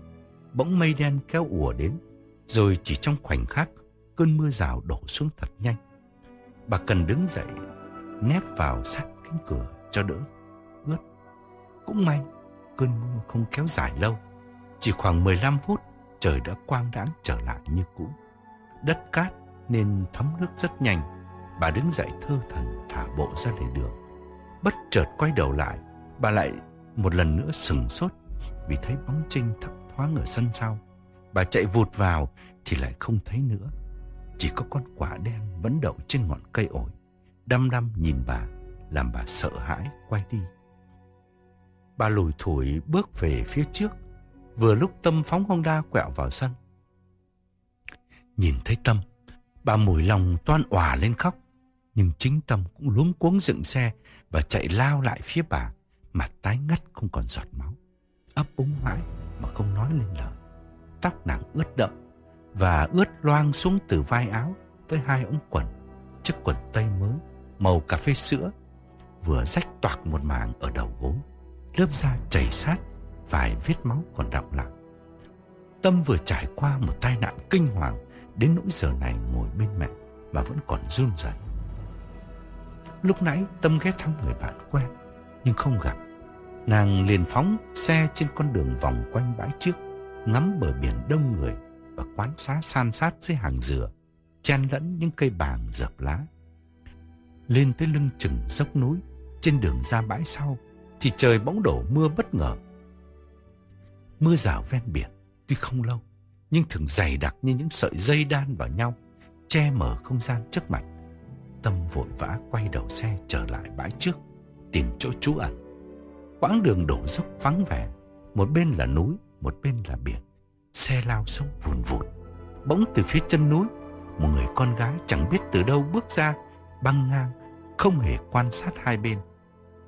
S1: bỗng mây đen kéo ùa đến, rồi chỉ trong khoảnh khắc, cơn mưa rào đổ xuống thật nhanh. Bà cần đứng dậy, nép vào sát cánh cửa cho đỡ ướt. Cũng may, cơn mưa không kéo dài lâu. Chỉ khoảng 15 phút, trời đã quang đãng trở lại như cũ. Đất cát nên thấm nước rất nhanh. Bà đứng dậy thơ thần thả bộ ra lề đường. Bất chợt quay đầu lại, bà lại một lần nữa sừng sốt vì thấy bóng Trinh thấp thoáng ở sân sau. Bà chạy vụt vào thì lại không thấy nữa. Chỉ có con quả đen vẫn đậu trên ngọn cây ổi, đăm đăm nhìn bà, làm bà sợ hãi quay đi. Bà lùi thủi bước về phía trước, vừa lúc Tâm phóng Honda quẹo vào sân. Nhìn thấy Tâm, bà mùi lòng toan òa lên khóc, nhưng chính Tâm cũng luống cuống dựng xe và chạy lao lại phía bà, mặt tái ngắt không còn giọt máu. Ấp úng mãi mà không nói lên lời. Tóc nàng ướt đậm và ướt loang xuống từ vai áo tới hai ống quần, chiếc quần tây mới, màu cà phê sữa, vừa rách toạc một mảng ở đầu gối, lớp da chảy sát, vài vết máu còn đọng lại. Tâm vừa trải qua một tai nạn kinh hoàng, đến nỗi giờ này ngồi bên mẹ mà vẫn còn run rẩy. Lúc nãy Tâm ghé thăm người bạn quen, nhưng không gặp. Nàng liền phóng xe trên con đường vòng quanh bãi trước, ngắm bờ biển đông người và quán xá san sát dưới hàng dừa, chen lẫn những cây bàng dập lá. Lên tới lưng chừng dốc núi, trên đường ra bãi sau, thì trời bỗng đổ mưa bất ngờ. Mưa rào ven biển, tuy không lâu, nhưng thường dày đặc như những sợi dây đan vào nhau, che mở không gian trước mặt. Tâm vội vã quay đầu xe trở lại bãi trước, tìm chỗ trú ẩn. Quãng đường đổ dốc vắng vẻ, một bên là núi, một bên là biển. Xe lao xuống vùn vụt. Bỗng từ phía chân núi, một người con gái chẳng biết từ đâu bước ra, băng ngang, không hề quan sát hai bên.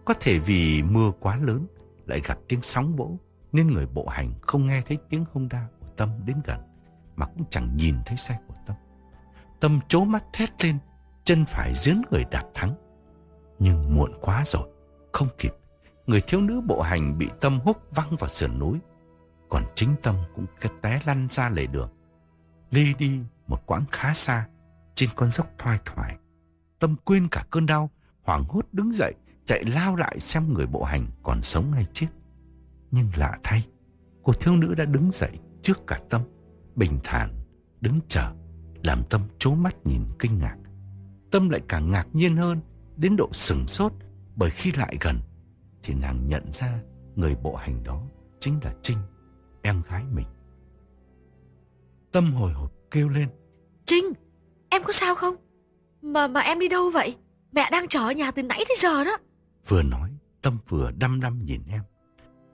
S1: Có thể vì mưa quá lớn, lại gặp tiếng sóng vỗ, nên người bộ hành không nghe thấy tiếng Honda của Tâm đến gần, mà cũng chẳng nhìn thấy xe của Tâm. Tâm chố mắt thét lên, chân phải dướn người đạp thắng. Nhưng muộn quá rồi, không kịp. Người thiếu nữ bộ hành bị Tâm húc văng vào sườn núi. Còn chính Tâm cũng té lăn ra lề đường. Lê đi một quãng khá xa, trên con dốc thoai thoải. Tâm quên cả cơn đau, hoảng hốt đứng dậy, chạy lao lại xem người bộ hành còn sống hay chết. Nhưng lạ thay, cô thiếu nữ đã đứng dậy trước cả Tâm, bình thản, đứng chờ, làm Tâm chố mắt nhìn kinh ngạc. Tâm lại càng ngạc nhiên hơn, đến độ sừng sốt, bởi khi lại gần, thì nàng nhận ra người bộ hành đó chính là Trinh, em gái mình. Tâm hồi hộp kêu lên.
S2: Trinh, em có sao không? Mà mà em đi đâu vậy? Mẹ đang chờ ở nhà từ nãy tới giờ đó.
S1: Vừa nói, Tâm vừa đăm đăm nhìn em.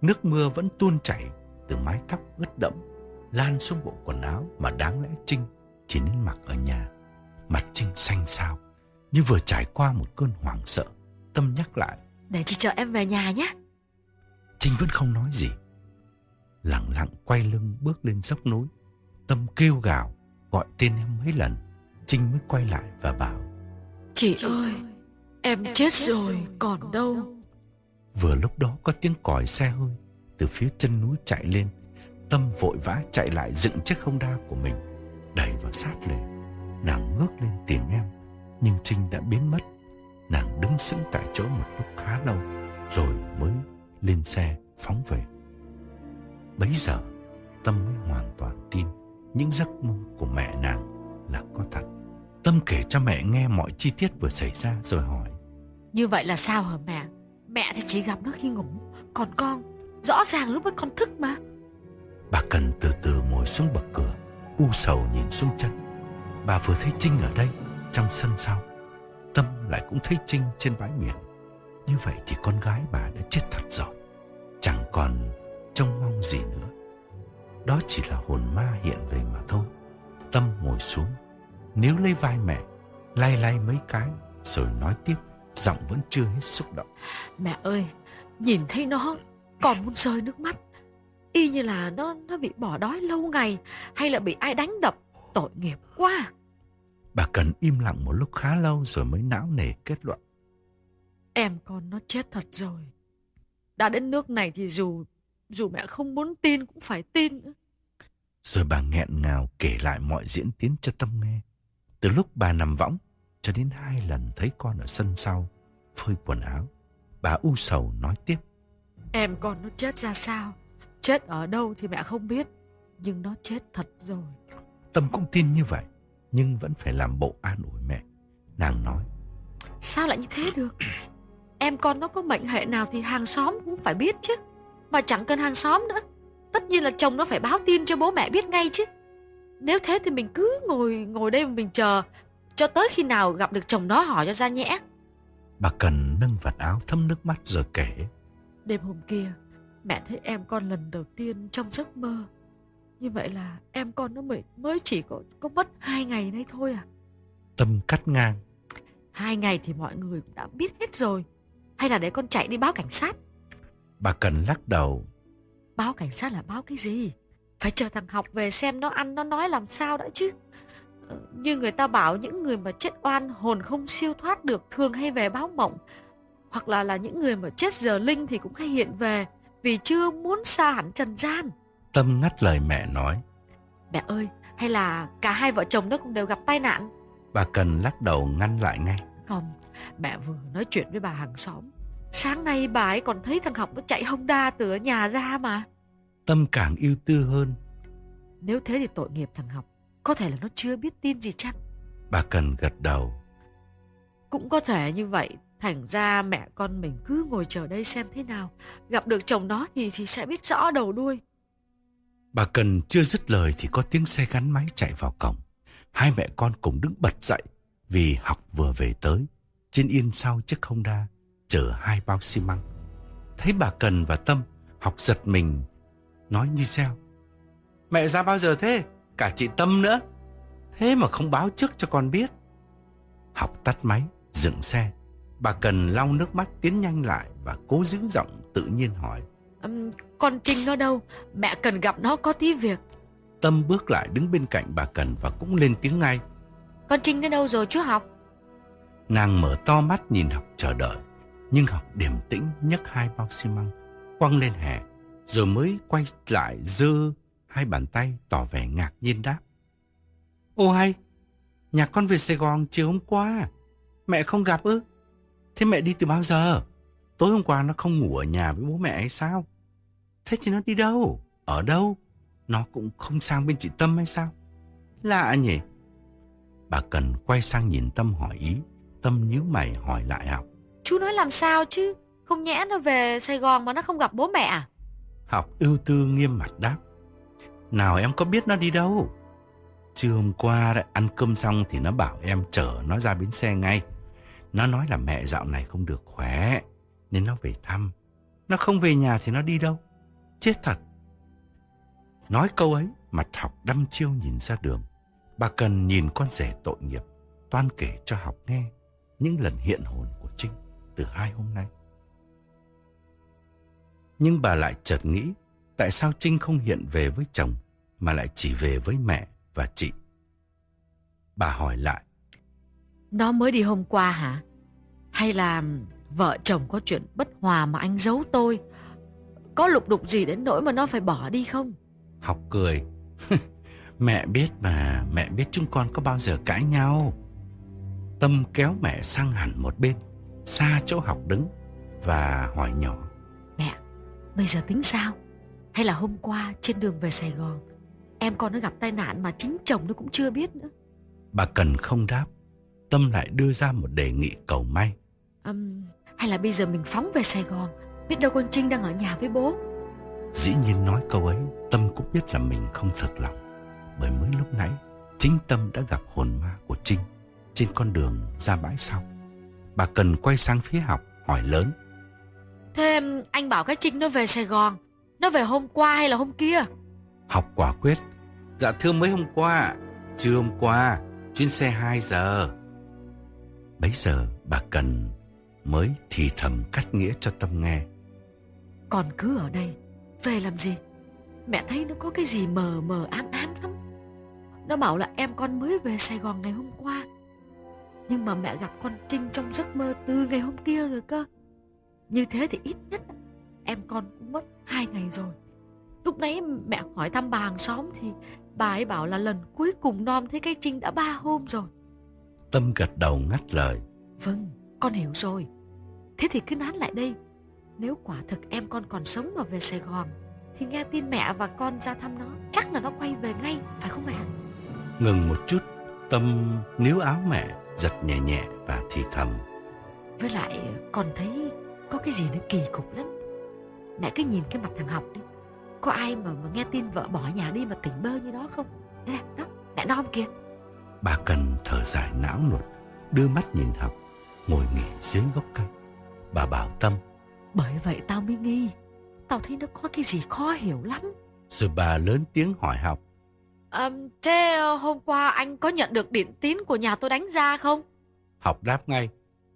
S1: Nước mưa vẫn tuôn chảy từ mái tóc ướt đẫm, lan xuống bộ quần áo mà đáng lẽ Trinh chỉ nên mặc ở nhà. Mặt Trinh xanh xao, như vừa trải qua một cơn hoảng sợ. Tâm nhắc lại.
S2: Để chị chờ em về nhà nhé.
S1: Trinh vẫn không nói gì. Lặng lặng quay lưng bước lên dốc núi. Tâm kêu gào, gọi tên em mấy lần. Trinh mới quay lại và bảo.
S2: Chị, chị ơi, em, em chết, chết rồi, còn đâu.
S1: Vừa lúc đó có tiếng còi xe hơi từ phía chân núi chạy lên. Tâm vội vã chạy lại dựng chiếc không đa của mình, đẩy vào sát lề. Nàng ngước lên tìm em, nhưng Trinh đã biến mất. Nàng đứng sững tại chỗ một lúc khá lâu, rồi mới lên xe phóng về. Bấy giờ, Tâm mới hoàn toàn tin những giấc mơ của mẹ nàng là có thật. Tâm kể cho mẹ nghe mọi chi tiết vừa xảy ra rồi hỏi.
S2: Như vậy là sao hả mẹ? Mẹ thì chỉ gặp nó khi ngủ, còn con rõ ràng lúc ấy con thức mà.
S1: Bà Cần từ từ ngồi xuống bậc cửa, u sầu nhìn xuống chân. Bà vừa thấy Trinh ở đây, trong sân sau. Tâm lại cũng thấy Trinh trên bãi biển. Như vậy thì con gái bà đã chết thật rồi. Chẳng còn trông mong gì nữa. Đó chỉ là hồn ma hiện về mà thôi. Tâm ngồi xuống, nếu lấy vai mẹ, lay lay mấy cái, rồi nói tiếp, giọng vẫn chưa hết xúc động.
S2: Mẹ ơi, nhìn thấy nó, còn muốn rơi nước mắt. Y như là nó nó bị bỏ đói lâu ngày, hay là bị ai đánh đập, tội nghiệp quá.
S1: Bà cần im lặng một lúc khá lâu rồi mới não nề kết luận.
S2: Em con nó chết thật rồi. Đã đến nước này thì dù dù mẹ không muốn tin cũng phải tin nữa.
S1: Rồi bà nghẹn ngào kể lại mọi diễn tiến cho Tâm nghe. Từ lúc bà nằm võng cho đến hai lần thấy con ở sân sau phơi quần áo. Bà u sầu nói tiếp.
S2: Em con nó chết ra sao? Chết ở đâu thì mẹ không biết. Nhưng nó chết thật rồi.
S1: Tâm cũng tin như vậy. Nhưng vẫn phải làm bộ an ủi mẹ. Nàng nói.
S2: Sao lại như thế được? Em con nó có mệnh hệ nào thì hàng xóm cũng phải biết chứ. Mà chẳng cần hàng xóm nữa. Tất nhiên là chồng nó phải báo tin cho bố mẹ biết ngay chứ. Nếu thế thì mình cứ ngồi ngồi đây mà mình chờ cho tới khi nào gặp được chồng nó hỏi cho ra nhẽ.
S1: Bà Cần nâng vạt áo thấm nước mắt rồi kể.
S2: Đêm hôm kia, mẹ thấy em con lần đầu tiên trong giấc mơ. Như vậy là em con nó mới, mới chỉ có, có mất hai ngày nay thôi à.
S1: Tâm cắt ngang.
S2: Hai ngày thì mọi người cũng đã biết hết rồi. Hay là để con chạy đi báo cảnh sát?
S1: Bà Cần lắc đầu.
S2: Báo cảnh sát là báo cái gì? Phải chờ thằng học về xem nó ăn nó nói làm sao đã chứ. Ờ, như người ta bảo những người mà chết oan hồn không siêu thoát được thường hay về báo mộng. Hoặc là là những người mà chết giờ linh thì cũng hay hiện về vì chưa muốn xa hẳn trần gian.
S1: Tâm ngắt lời mẹ nói.
S2: Mẹ ơi, hay là cả hai vợ chồng nó cũng đều gặp tai nạn?
S1: Bà Cần lắc đầu ngăn lại ngay.
S2: Không, mẹ vừa nói chuyện với bà hàng xóm. Sáng nay bà ấy còn thấy thằng học nó chạy Honda từ ở nhà ra mà.
S1: Tâm càng yêu tư hơn.
S2: Nếu thế thì tội nghiệp thằng học. Có thể là nó chưa biết tin gì chăng?
S1: Bà Cần gật đầu.
S2: Cũng có thể như vậy. Thành ra mẹ con mình cứ ngồi chờ đây xem thế nào. Gặp được chồng nó thì, thì sẽ biết rõ đầu đuôi.
S1: Bà Cần chưa dứt lời thì có tiếng xe gắn máy chạy vào cổng. Hai mẹ con cùng đứng bật dậy vì học vừa về tới. Trên yên sau chiếc Honda chở hai bao xi măng. Thấy bà Cần và Tâm học giật mình nói như reo. Mẹ ra bao giờ thế? Cả chị Tâm nữa. Thế mà không báo trước cho con biết. Học tắt máy, dừng xe. Bà Cần lau nước mắt tiến nhanh lại và cố giữ giọng tự nhiên hỏi.
S2: Um, con Trinh nó đâu? Mẹ cần gặp nó có tí việc.
S1: Tâm bước lại đứng bên cạnh bà Cần và cũng lên tiếng ngay.
S2: Con Trinh nó đâu rồi chú học?
S1: Nàng mở to mắt nhìn học chờ đợi. Nhưng học điềm tĩnh nhấc hai bao xi măng, quăng lên hè, rồi mới quay lại dơ hai bàn tay tỏ vẻ ngạc nhiên đáp. Ô hay, nhà con về Sài Gòn chiều hôm qua, mẹ không gặp ư? Thế mẹ đi từ bao giờ? Tối hôm qua nó không ngủ ở nhà với bố mẹ hay sao? Thế chứ nó đi đâu? Ở đâu? Nó cũng không sang bên chị Tâm hay sao? Lạ nhỉ? Bà Cần quay sang nhìn Tâm hỏi ý. Tâm nhíu mày hỏi lại học.
S2: Chú nói làm sao chứ? Không nhẽ nó về Sài Gòn mà nó không gặp bố mẹ à?
S1: Học ưu tư nghiêm mặt đáp. Nào em có biết nó đi đâu? Trưa hôm qua đấy, ăn cơm xong thì nó bảo em chở nó ra bến xe ngay. Nó nói là mẹ dạo này không được khỏe, nên nó về thăm. Nó không về nhà thì nó đi đâu? Chết thật. Nói câu ấy, mặt học đăm chiêu nhìn ra đường. Bà cần nhìn con rể tội nghiệp, toan kể cho học nghe những lần hiện hồn của Trinh từ hai hôm nay. Nhưng bà lại chợt nghĩ tại sao Trinh không hiện về với chồng mà lại chỉ về với mẹ và chị. Bà hỏi lại.
S2: Nó mới đi hôm qua hả? Hay là vợ chồng có chuyện bất hòa mà anh giấu tôi? Có lục đục gì đến nỗi mà nó phải bỏ đi không?
S1: Học cười. mẹ biết mà, mẹ biết chúng con có bao giờ cãi nhau. Tâm kéo mẹ sang hẳn một bên, xa chỗ học đứng và hỏi nhỏ.
S2: Mẹ, bây giờ tính sao? Hay là hôm qua trên đường về Sài Gòn, em con nó gặp tai nạn mà chính chồng nó cũng chưa biết nữa.
S1: Bà Cần không đáp, Tâm lại đưa ra một đề nghị cầu may.
S2: Um, hay là bây giờ mình phóng về Sài Gòn, biết đâu con Trinh đang ở nhà với bố.
S1: Dĩ nhiên nói câu ấy, Tâm cũng biết là mình không thật lòng. Bởi mới lúc nãy, chính Tâm đã gặp hồn ma của Trinh trên con đường ra bãi sau. Bà cần quay sang phía học, hỏi lớn.
S2: Thế anh bảo cái Trinh nó về Sài Gòn, nó về hôm qua hay là hôm kia?
S1: Học quả quyết. Dạ thưa mới hôm qua, chưa hôm qua, chuyến xe 2 giờ. Bấy giờ bà cần mới thì thầm cắt nghĩa cho Tâm nghe.
S2: Còn cứ ở đây, về làm gì? Mẹ thấy nó có cái gì mờ mờ ám ám lắm. Nó bảo là em con mới về Sài Gòn ngày hôm qua. Nhưng mà mẹ gặp con Trinh trong giấc mơ từ ngày hôm kia rồi cơ. Như thế thì ít nhất em con cũng mất hai ngày rồi. Lúc nãy mẹ hỏi thăm bà hàng xóm thì bà ấy bảo là lần cuối cùng non thấy cái Trinh đã ba hôm rồi.
S1: Tâm gật đầu ngắt lời.
S2: Vâng, con hiểu rồi. Thế thì cứ nán lại đây. Nếu quả thực em con còn sống mà về Sài Gòn thì nghe tin mẹ và con ra thăm nó chắc là nó quay về ngay, phải không mẹ?
S1: Ngừng một chút, Tâm níu áo mẹ, giật nhẹ nhẹ và thì thầm.
S2: Với lại con thấy có cái gì nó kỳ cục lắm. Mẹ cứ nhìn cái mặt thằng học đi. Có ai mà, mà nghe tin vợ bỏ nhà đi mà tỉnh bơ như đó không? Đây đó, mẹ non kìa.
S1: Bà cần thở dài não nuột, đưa mắt nhìn học, ngồi nghỉ dưới gốc cây. Bà bảo Tâm.
S2: Bởi vậy tao mới nghi. Tao thấy nó có cái gì khó hiểu lắm.
S1: Rồi bà lớn tiếng hỏi học.
S2: À, thế hôm qua anh có nhận được điện tín của nhà tôi đánh ra không?
S1: Học đáp ngay.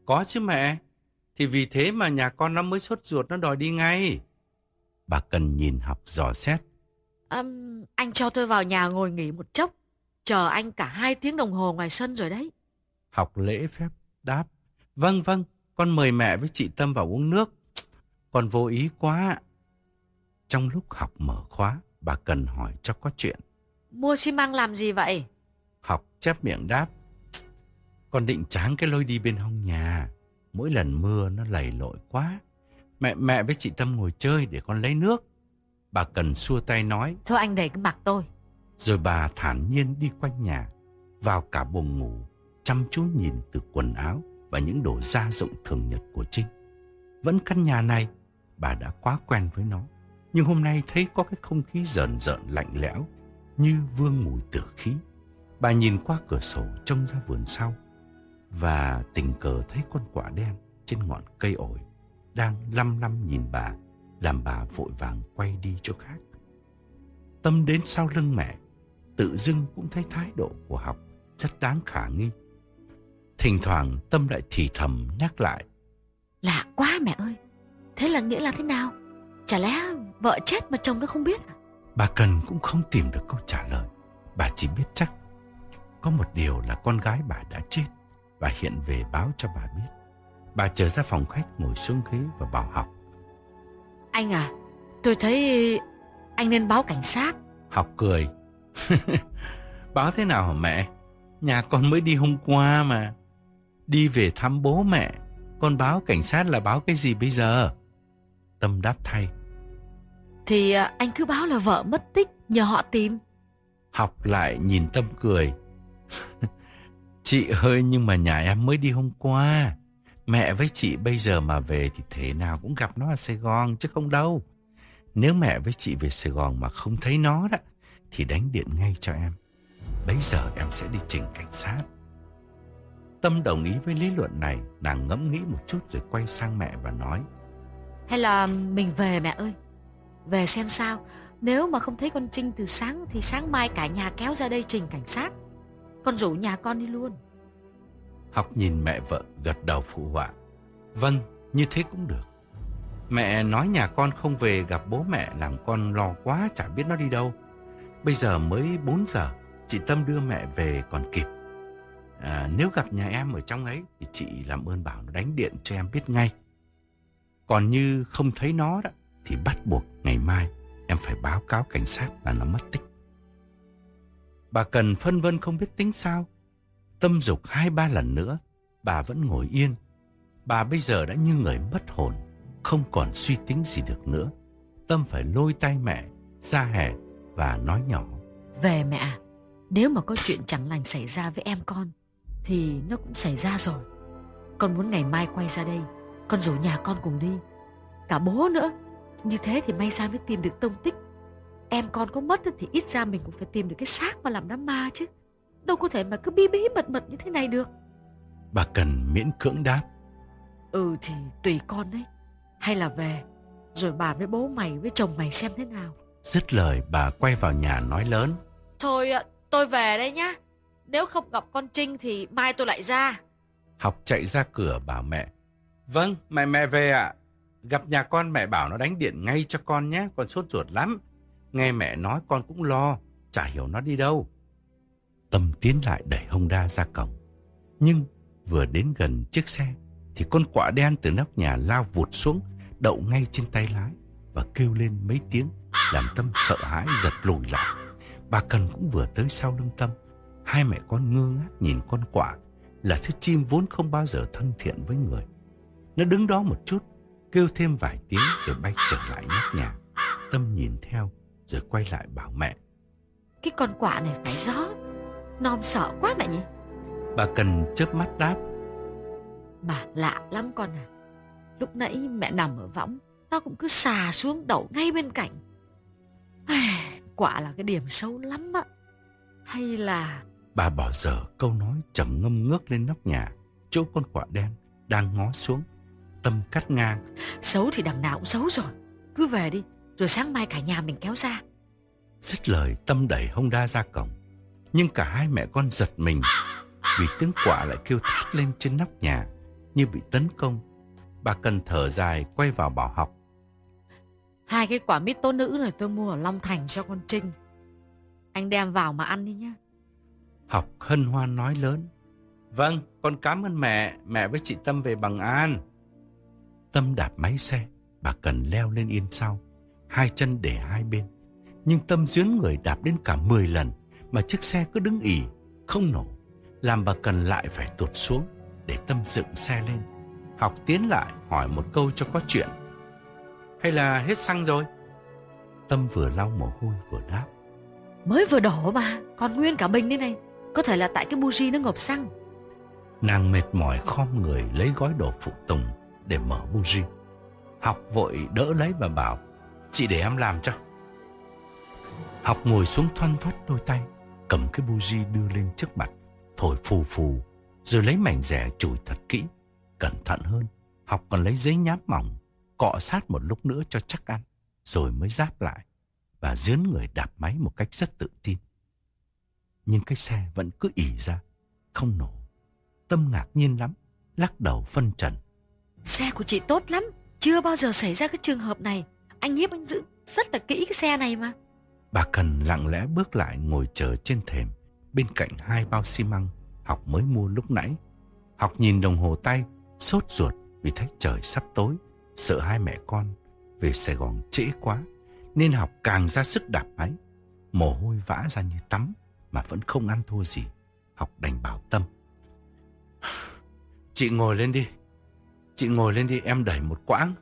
S1: Có chứ mẹ. Thì vì thế mà nhà con nó mới sốt ruột nó đòi đi ngay. Bà cần nhìn học dò xét.
S2: À, anh cho tôi vào nhà ngồi nghỉ một chốc. Chờ anh cả hai tiếng đồng hồ ngoài sân rồi đấy.
S1: Học lễ phép đáp. Vâng vâng, con mời mẹ với chị Tâm vào uống nước. Con vô ý quá. Trong lúc học mở khóa, bà cần hỏi cho có chuyện.
S2: Mua xi măng làm gì vậy?
S1: Học chép miệng đáp. Con định tráng cái lôi đi bên hông nhà. Mỗi lần mưa nó lầy lội quá. Mẹ mẹ với chị Tâm ngồi chơi để con lấy nước. Bà cần xua tay nói.
S2: Thôi anh để cái mặt tôi.
S1: Rồi bà thản nhiên đi quanh nhà, vào cả buồng ngủ, chăm chú nhìn từ quần áo và những đồ gia dụng thường nhật của Trinh. Vẫn căn nhà này, bà đã quá quen với nó. Nhưng hôm nay thấy có cái không khí rợn rợn lạnh lẽo, như vương mùi tử khí. Bà nhìn qua cửa sổ trông ra vườn sau, và tình cờ thấy con quả đen trên ngọn cây ổi đang lăm lăm nhìn bà, làm bà vội vàng quay đi chỗ khác. Tâm đến sau lưng mẹ, tự dưng cũng thấy thái độ của học rất đáng khả nghi. Thỉnh thoảng Tâm lại thì thầm nhắc lại.
S2: Lạ quá mẹ ơi, thế là nghĩa là thế nào? Chả lẽ vợ chết mà chồng nó không biết à?
S1: Bà Cần cũng không tìm được câu trả lời. Bà chỉ biết chắc có một điều là con gái bà đã chết và hiện về báo cho bà biết. Bà trở ra phòng khách ngồi xuống ghế và bảo học.
S2: Anh à, tôi thấy anh nên báo cảnh sát.
S1: Học cười. báo thế nào hả mẹ? Nhà con mới đi hôm qua mà. Đi về thăm bố mẹ. Con báo cảnh sát là báo cái gì bây giờ? Tâm đáp thay.
S2: Thì à, anh cứ báo là vợ mất tích, nhờ họ tìm.
S1: Học lại nhìn Tâm cười. chị ơi nhưng mà nhà em mới đi hôm qua. Mẹ với chị bây giờ mà về thì thế nào cũng gặp nó ở Sài Gòn chứ không đâu. Nếu mẹ với chị về Sài Gòn mà không thấy nó đó, thì đánh điện ngay cho em. Bây giờ em sẽ đi trình cảnh sát. Tâm đồng ý với lý luận này, nàng ngẫm nghĩ một chút rồi quay sang mẹ và nói.
S2: Hay là mình về mẹ ơi, về xem sao. Nếu mà không thấy con Trinh từ sáng thì sáng mai cả nhà kéo ra đây trình cảnh sát. Con rủ nhà con đi luôn.
S1: Học nhìn mẹ vợ gật đầu phụ họa. Vâng, như thế cũng được. Mẹ nói nhà con không về gặp bố mẹ làm con lo quá chả biết nó đi đâu. Bây giờ mới 4 giờ, chị Tâm đưa mẹ về còn kịp. À, nếu gặp nhà em ở trong ấy thì chị làm ơn bảo nó đánh điện cho em biết ngay. Còn như không thấy nó đó thì bắt buộc ngày mai em phải báo cáo cảnh sát là nó mất tích. Bà cần phân vân không biết tính sao. Tâm dục hai ba lần nữa, bà vẫn ngồi yên. Bà bây giờ đã như người mất hồn, không còn suy tính gì được nữa. Tâm phải lôi tay mẹ ra hè và nói nhỏ.
S2: Về mẹ à, nếu mà có chuyện chẳng lành xảy ra với em con, thì nó cũng xảy ra rồi. Con muốn ngày mai quay ra đây, con rủ nhà con cùng đi. Cả bố nữa. Như thế thì may sao mới tìm được tông tích. Em con có mất thì ít ra mình cũng phải tìm được cái xác mà làm đám ma chứ. Đâu có thể mà cứ bí bí mật mật như thế này được.
S1: Bà Cần miễn cưỡng đáp.
S2: Ừ thì tùy con đấy. Hay là về Rồi bàn với bố mày với chồng mày xem thế nào.
S1: Dứt lời bà quay vào nhà nói lớn.
S2: Thôi tôi về đây nhá. Nếu không gặp con Trinh thì mai tôi lại ra.
S1: Học chạy ra cửa bảo mẹ. Vâng mẹ mẹ về ạ Gặp nhà con mẹ bảo nó đánh điện ngay cho con nhé, Con sốt ruột lắm. Nghe mẹ nói con cũng lo, Chả hiểu nó đi đâu. Tâm tiến lại đẩy Honda ra cổng. Nhưng vừa đến gần chiếc xe Thì con quạ đen từ nóc nhà lao vụt xuống, Đậu ngay trên tay lái Và kêu lên mấy tiếng, Làm Tâm sợ hãi giật lùi lại. Bà Cần cũng vừa tới sau lưng Tâm. Hai mẹ con ngơ ngác nhìn con quạ Là thứ chim vốn không bao giờ thân thiện với người. Nó đứng đó một chút Kêu thêm vài tiếng rồi bay trở lại nóc nhà. Tâm nhìn theo rồi quay lại bảo mẹ.
S2: Cái con quạ này phải gió. Non sợ quá mẹ nhỉ.
S1: Bà Cần chớp mắt đáp.
S2: Mà lạ lắm con à. Lúc nãy mẹ nằm ở võng Nó cũng cứ xà xuống đậu ngay bên cạnh. Quả là cái điểm xấu lắm á. Hay là
S1: Bà bỏ dở câu nói trầm ngâm ngước lên nóc nhà. Chỗ con quả đen đang ngó xuống Tâm cắt ngang.
S2: Xấu thì đằng nào cũng xấu rồi. Cứ về đi Rồi sáng mai cả nhà mình kéo ra.
S1: Dứt lời Tâm đẩy Honda ra cổng. Nhưng cả hai mẹ con giật mình Vì tiếng quả lại kêu thét lên trên nóc nhà Như bị tấn công. Bà cần thở dài quay vào bảo học.
S2: Hai cái quả mít tố nữ này tôi mua ở Long Thành cho con Trinh. Anh đem vào mà ăn đi nhá.
S1: Học hân hoan nói lớn. Vâng, con cảm ơn mẹ Mẹ với chị Tâm về bằng an Tâm đạp máy xe Bà cần leo lên yên sau Hai chân để hai bên. Nhưng Tâm dướn người đạp đến cả 10 lần Mà chiếc xe cứ đứng ỉ Không nổ Làm bà cần lại phải tụt xuống Để Tâm dựng xe lên. Học tiến lại hỏi một câu cho có chuyện. Hay là hết xăng rồi? Tâm vừa lau mồ hôi vừa đáp.
S2: Mới vừa đổ mà Còn nguyên cả bình đây này. Có thể là tại cái buji nó ngộp xăng.
S1: Nàng mệt mỏi khom người lấy gói đồ phụ tùng để mở buji. Học vội đỡ lấy và bảo, chị để em làm cho. Học ngồi xuống thoăn thoắt đôi tay, cầm cái buji đưa lên trước mặt, thổi phù phù, rồi lấy mảnh rẻ chùi thật kỹ. Cẩn thận hơn, học còn lấy giấy nháp mỏng, cọ sát một lúc nữa cho chắc ăn, rồi mới giáp lại và dướn người đạp máy một cách rất tự tin. Nhưng cái xe vẫn cứ ỉ ra, không nổ. Tâm ngạc nhiên lắm, lắc đầu phân trần.
S2: Xe của chị tốt lắm, chưa bao giờ xảy ra cái trường hợp này. Anh Hiếp anh giữ rất là kỹ cái xe này mà.
S1: Bà Cần lặng lẽ bước lại ngồi chờ trên thềm, bên cạnh hai bao xi măng học mới mua lúc nãy. Học nhìn đồng hồ tay, sốt ruột vì thấy trời sắp tối, sợ hai mẹ con về Sài Gòn trễ quá, nên học càng ra sức đạp máy. Mồ hôi vã ra như tắm mà vẫn không ăn thua gì. Học đành bảo Tâm. Chị ngồi lên đi. Chị ngồi lên đi em đẩy một quãng.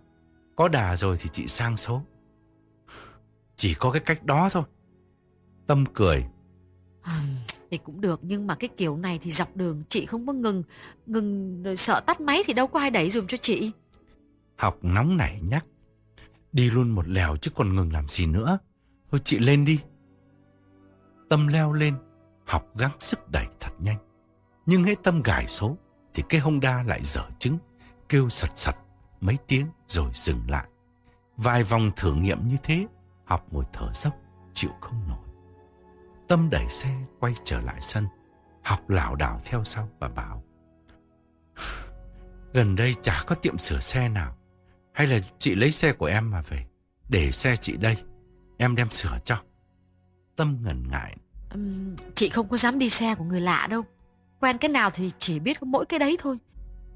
S1: Có đà rồi thì chị sang số. Chỉ có cái cách đó thôi. Tâm cười.
S2: À, thì cũng được nhưng mà cái kiểu này thì dọc đường chị không có ngừng. Ngừng rồi sợ tắt máy thì đâu có ai đẩy dùm cho chị.
S1: Học nóng nảy nhắc. Đi luôn một lèo chứ còn ngừng làm gì nữa. Thôi chị lên đi. Tâm leo lên. Học gắng sức đẩy thật nhanh. Nhưng hễ Tâm gài số thì cái Honda lại dở trứng, kêu sật sật mấy tiếng rồi dừng lại. Vài vòng thử nghiệm như thế, học ngồi thở dốc, chịu không nổi. Tâm đẩy xe quay trở lại sân, học lảo đảo theo sau và bảo. Gần đây chả có tiệm sửa xe nào, hay là chị lấy xe của em mà về, để xe chị đây, em đem sửa cho. Tâm ngần ngại.
S2: Uhm, chị không có dám đi xe của người lạ đâu. Quen cái nào thì chỉ biết có mỗi cái đấy thôi.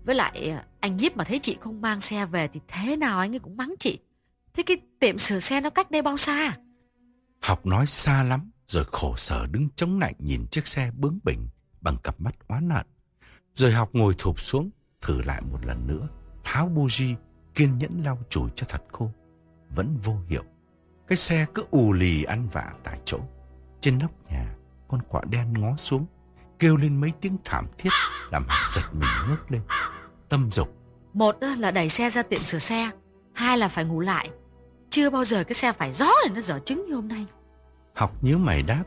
S2: Với lại à, anh Diếp mà thấy chị không mang xe về thì thế nào anh ấy cũng mắng chị. Thế cái tiệm sửa xe nó cách đây bao xa?
S1: Học nói xa lắm, rồi khổ sở đứng chống lạnh nhìn chiếc xe bướng bỉnh bằng cặp mắt oán hận. Rồi học ngồi thụp xuống, thử lại một lần nữa, tháo buji, kiên nhẫn lau chùi cho thật khô. Vẫn vô hiệu. Cái xe cứ ù lì ăn vạ tại chỗ. Trên nóc nhà, con quạ đen ngó xuống, kêu lên mấy tiếng thảm thiết làm học giật mình ngước lên. Tâm dục.
S2: Một là đẩy xe ra tiệm sửa xe, hai là phải ngủ lại. chưa bao giờ cái xe phải gió để nó dở chứng như hôm nay.
S1: Học nhớ mày đáp.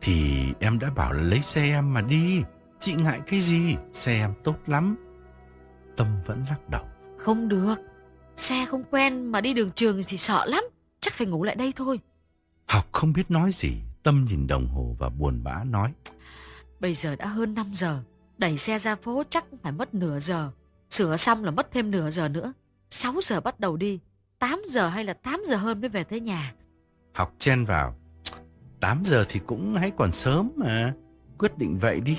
S1: Thì em đã bảo là lấy xe em mà đi. Chị ngại cái gì? Xe em tốt lắm. Tâm vẫn lắc đầu.
S2: Không được. Xe không quen mà đi đường trường thì sợ lắm. Chắc phải ngủ lại đây thôi.
S1: Học không biết nói gì. Tâm nhìn đồng hồ và buồn bã nói.
S2: Bây giờ đã hơn 5 giờ. Đẩy xe ra phố chắc phải mất nửa giờ. Sửa xong là mất thêm nửa giờ nữa. 6 giờ bắt đầu đi. 8 giờ hay là 8 giờ hơn mới về tới nhà.
S1: Học chen vào. 8 giờ thì cũng hãy còn sớm mà. Quyết định vậy đi.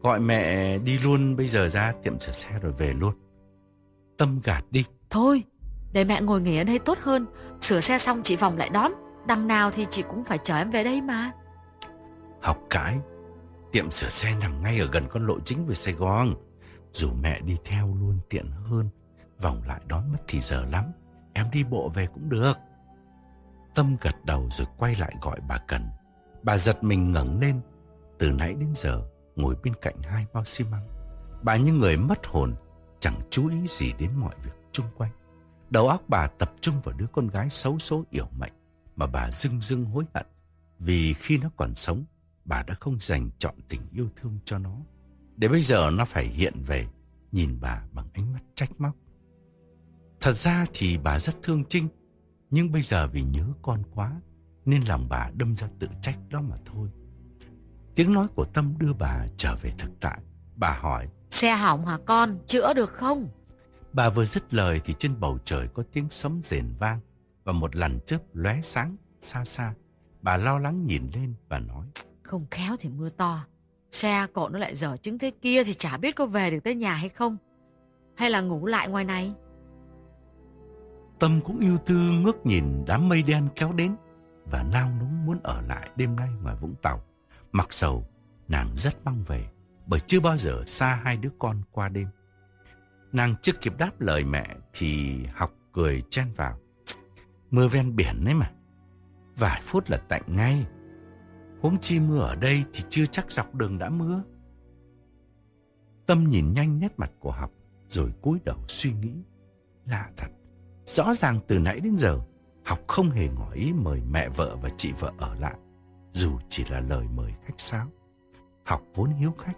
S1: Gọi mẹ đi luôn bây giờ ra tiệm sửa xe rồi về luôn. Tâm gạt đi.
S2: Thôi, để mẹ ngồi nghỉ ở đây tốt hơn. Sửa xe xong chị vòng lại đón. Đằng nào thì chị cũng phải chở em về đây mà.
S1: Học cãi. Tiệm sửa xe nằm ngay ở gần con lộ chính về Sài Gòn. Dù mẹ đi theo luôn tiện hơn. Vòng lại đón mất thì giờ lắm. Em đi bộ về cũng được. Tâm gật đầu rồi quay lại gọi bà Cần. Bà giật mình ngẩng lên. Từ nãy đến giờ ngồi bên cạnh hai bao xi măng. Bà như người mất hồn, chẳng chú ý gì đến mọi việc chung quanh. Đầu óc bà tập trung vào đứa con gái xấu số yểu mệnh mà bà dưng dưng hối hận vì khi nó còn sống, bà đã không dành chọn tình yêu thương cho nó. Để bây giờ nó phải hiện về, nhìn bà bằng ánh mắt trách móc. Thật ra thì bà rất thương Trinh, nhưng bây giờ vì nhớ con quá, nên lòng bà đâm ra tự trách đó mà thôi. Tiếng nói của Tâm đưa bà trở về thực tại. Bà hỏi.
S2: Xe hỏng hả con? Chữa được không?
S1: Bà vừa dứt lời thì trên bầu trời có tiếng sấm rền vang và một lần chớp lóe sáng xa xa. Bà lo lắng nhìn lên và nói.
S2: Không khéo thì mưa to. Xe cộ nó lại dở chứng thế kia thì chả biết có về được tới nhà hay không. Hay là ngủ lại ngoài này?
S1: Tâm cũng yêu tư ngước nhìn đám mây đen kéo đến và nao núng muốn ở lại đêm nay ngoài Vũng Tàu. Mặc sầu, nàng rất mong về, bởi chưa bao giờ xa hai đứa con qua đêm. Nàng chưa kịp đáp lời mẹ thì học cười chen vào. Mưa ven biển ấy mà. Vài phút là tạnh ngay. Huống chi mưa ở đây thì chưa chắc dọc đường đã mưa. Tâm nhìn nhanh nét mặt của học rồi cúi đầu suy nghĩ. Lạ thật. Rõ ràng từ nãy đến giờ học không hề ngỏ ý mời mẹ vợ và chị vợ ở lại dù chỉ là lời mời khách sáo. Học vốn hiếu khách,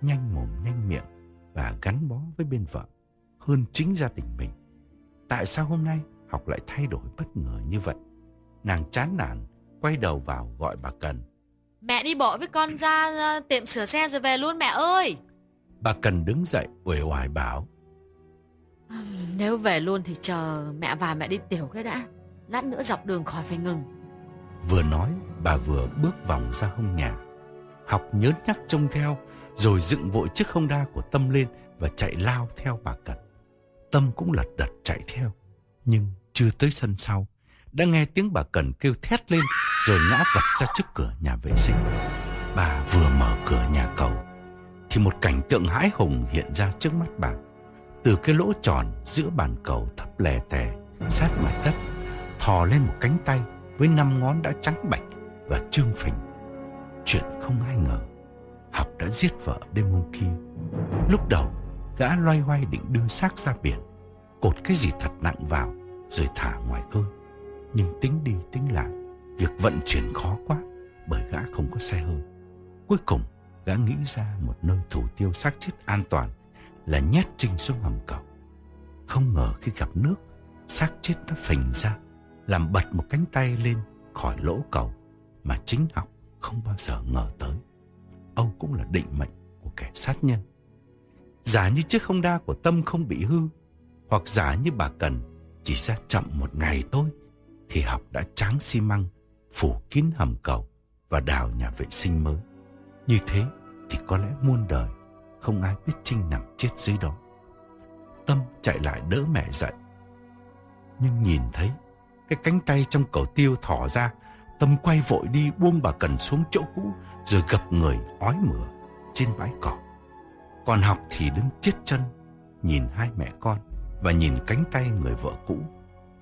S1: nhanh mồm nhanh miệng và gắn bó với bên vợ hơn chính gia đình mình. Tại sao hôm nay học lại thay đổi bất ngờ như vậy? Nàng chán nản, quay đầu vào gọi bà Cần.
S2: Mẹ đi bộ với con ra tiệm sửa xe rồi về luôn mẹ ơi.
S1: Bà Cần đứng dậy uể oải bảo.
S2: Nếu về luôn thì chờ mẹ và mẹ đi tiểu cái đã. Lát nữa dọc đường khỏi phải ngừng.
S1: Vừa nói, bà vừa bước vòng ra hông nhà. Học nhớn nhắc trông theo, rồi dựng vội chiếc không đa của Tâm lên và chạy lao theo bà Cận. Tâm cũng lật đật chạy theo, nhưng chưa tới sân sau. Đã nghe tiếng bà Cần kêu thét lên rồi ngã vật ra trước cửa nhà vệ sinh. Bà vừa mở cửa nhà cầu thì một cảnh tượng hãi hùng hiện ra trước mắt bà. Từ cái lỗ tròn giữa bàn cầu thấp lè tè sát mặt đất thò lên một cánh tay với năm ngón đã trắng bạch và trương phình. Chuyện không ai ngờ, học đã giết vợ đêm hôm kia. Lúc đầu, gã loay hoay định đưa xác ra biển, cột cái gì thật nặng vào rồi thả ngoài khơi. Nhưng tính đi tính lại, việc vận chuyển khó quá bởi gã không có xe hơi. Cuối cùng, gã nghĩ ra một nơi thủ tiêu xác chết an toàn là nhét Trinh xuống hầm cầu. Không ngờ khi gặp nước, xác chết nó phình ra, làm bật một cánh tay lên khỏi lỗ cầu mà chính học không bao giờ ngờ tới. Âu cũng là định mệnh của kẻ sát nhân. Giả như chiếc không đa của Tâm không bị hư, hoặc giả như bà Cần chỉ ra chậm một ngày thôi, thì học đã tráng xi măng, phủ kín hầm cầu và đào nhà vệ sinh mới. Như thế thì có lẽ muôn đời không ai biết Trinh nằm chết dưới đó. Tâm chạy lại đỡ mẹ dậy. Nhưng nhìn thấy cái cánh tay trong cầu tiêu thỏ ra, Tâm quay vội đi buông bà Cần xuống chỗ cũ Rồi gập người ói mửa trên bãi cỏ Còn học thì đứng chết chân, Nhìn hai mẹ con Và nhìn cánh tay người vợ cũ,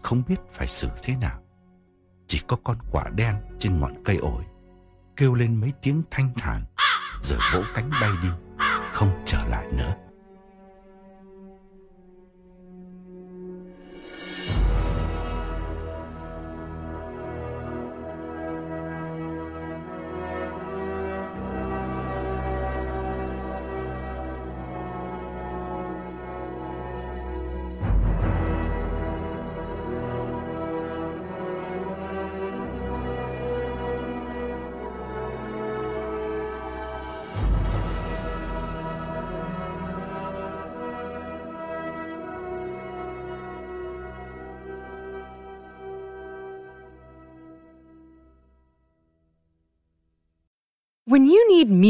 S1: Không biết phải xử thế nào chỉ có con quả đen trên ngọn cây ổi. Kêu lên mấy tiếng thanh thản. Rồi vỗ cánh bay đi. Không trở lại nữa.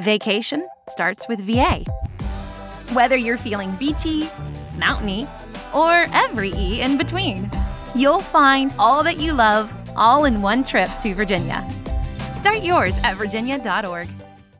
S3: Vacation starts with VA. Whether you're feeling beachy, mountainy, or every E in between, you'll find all that you love all in one trip to Virginia. Start yours at virginia.org.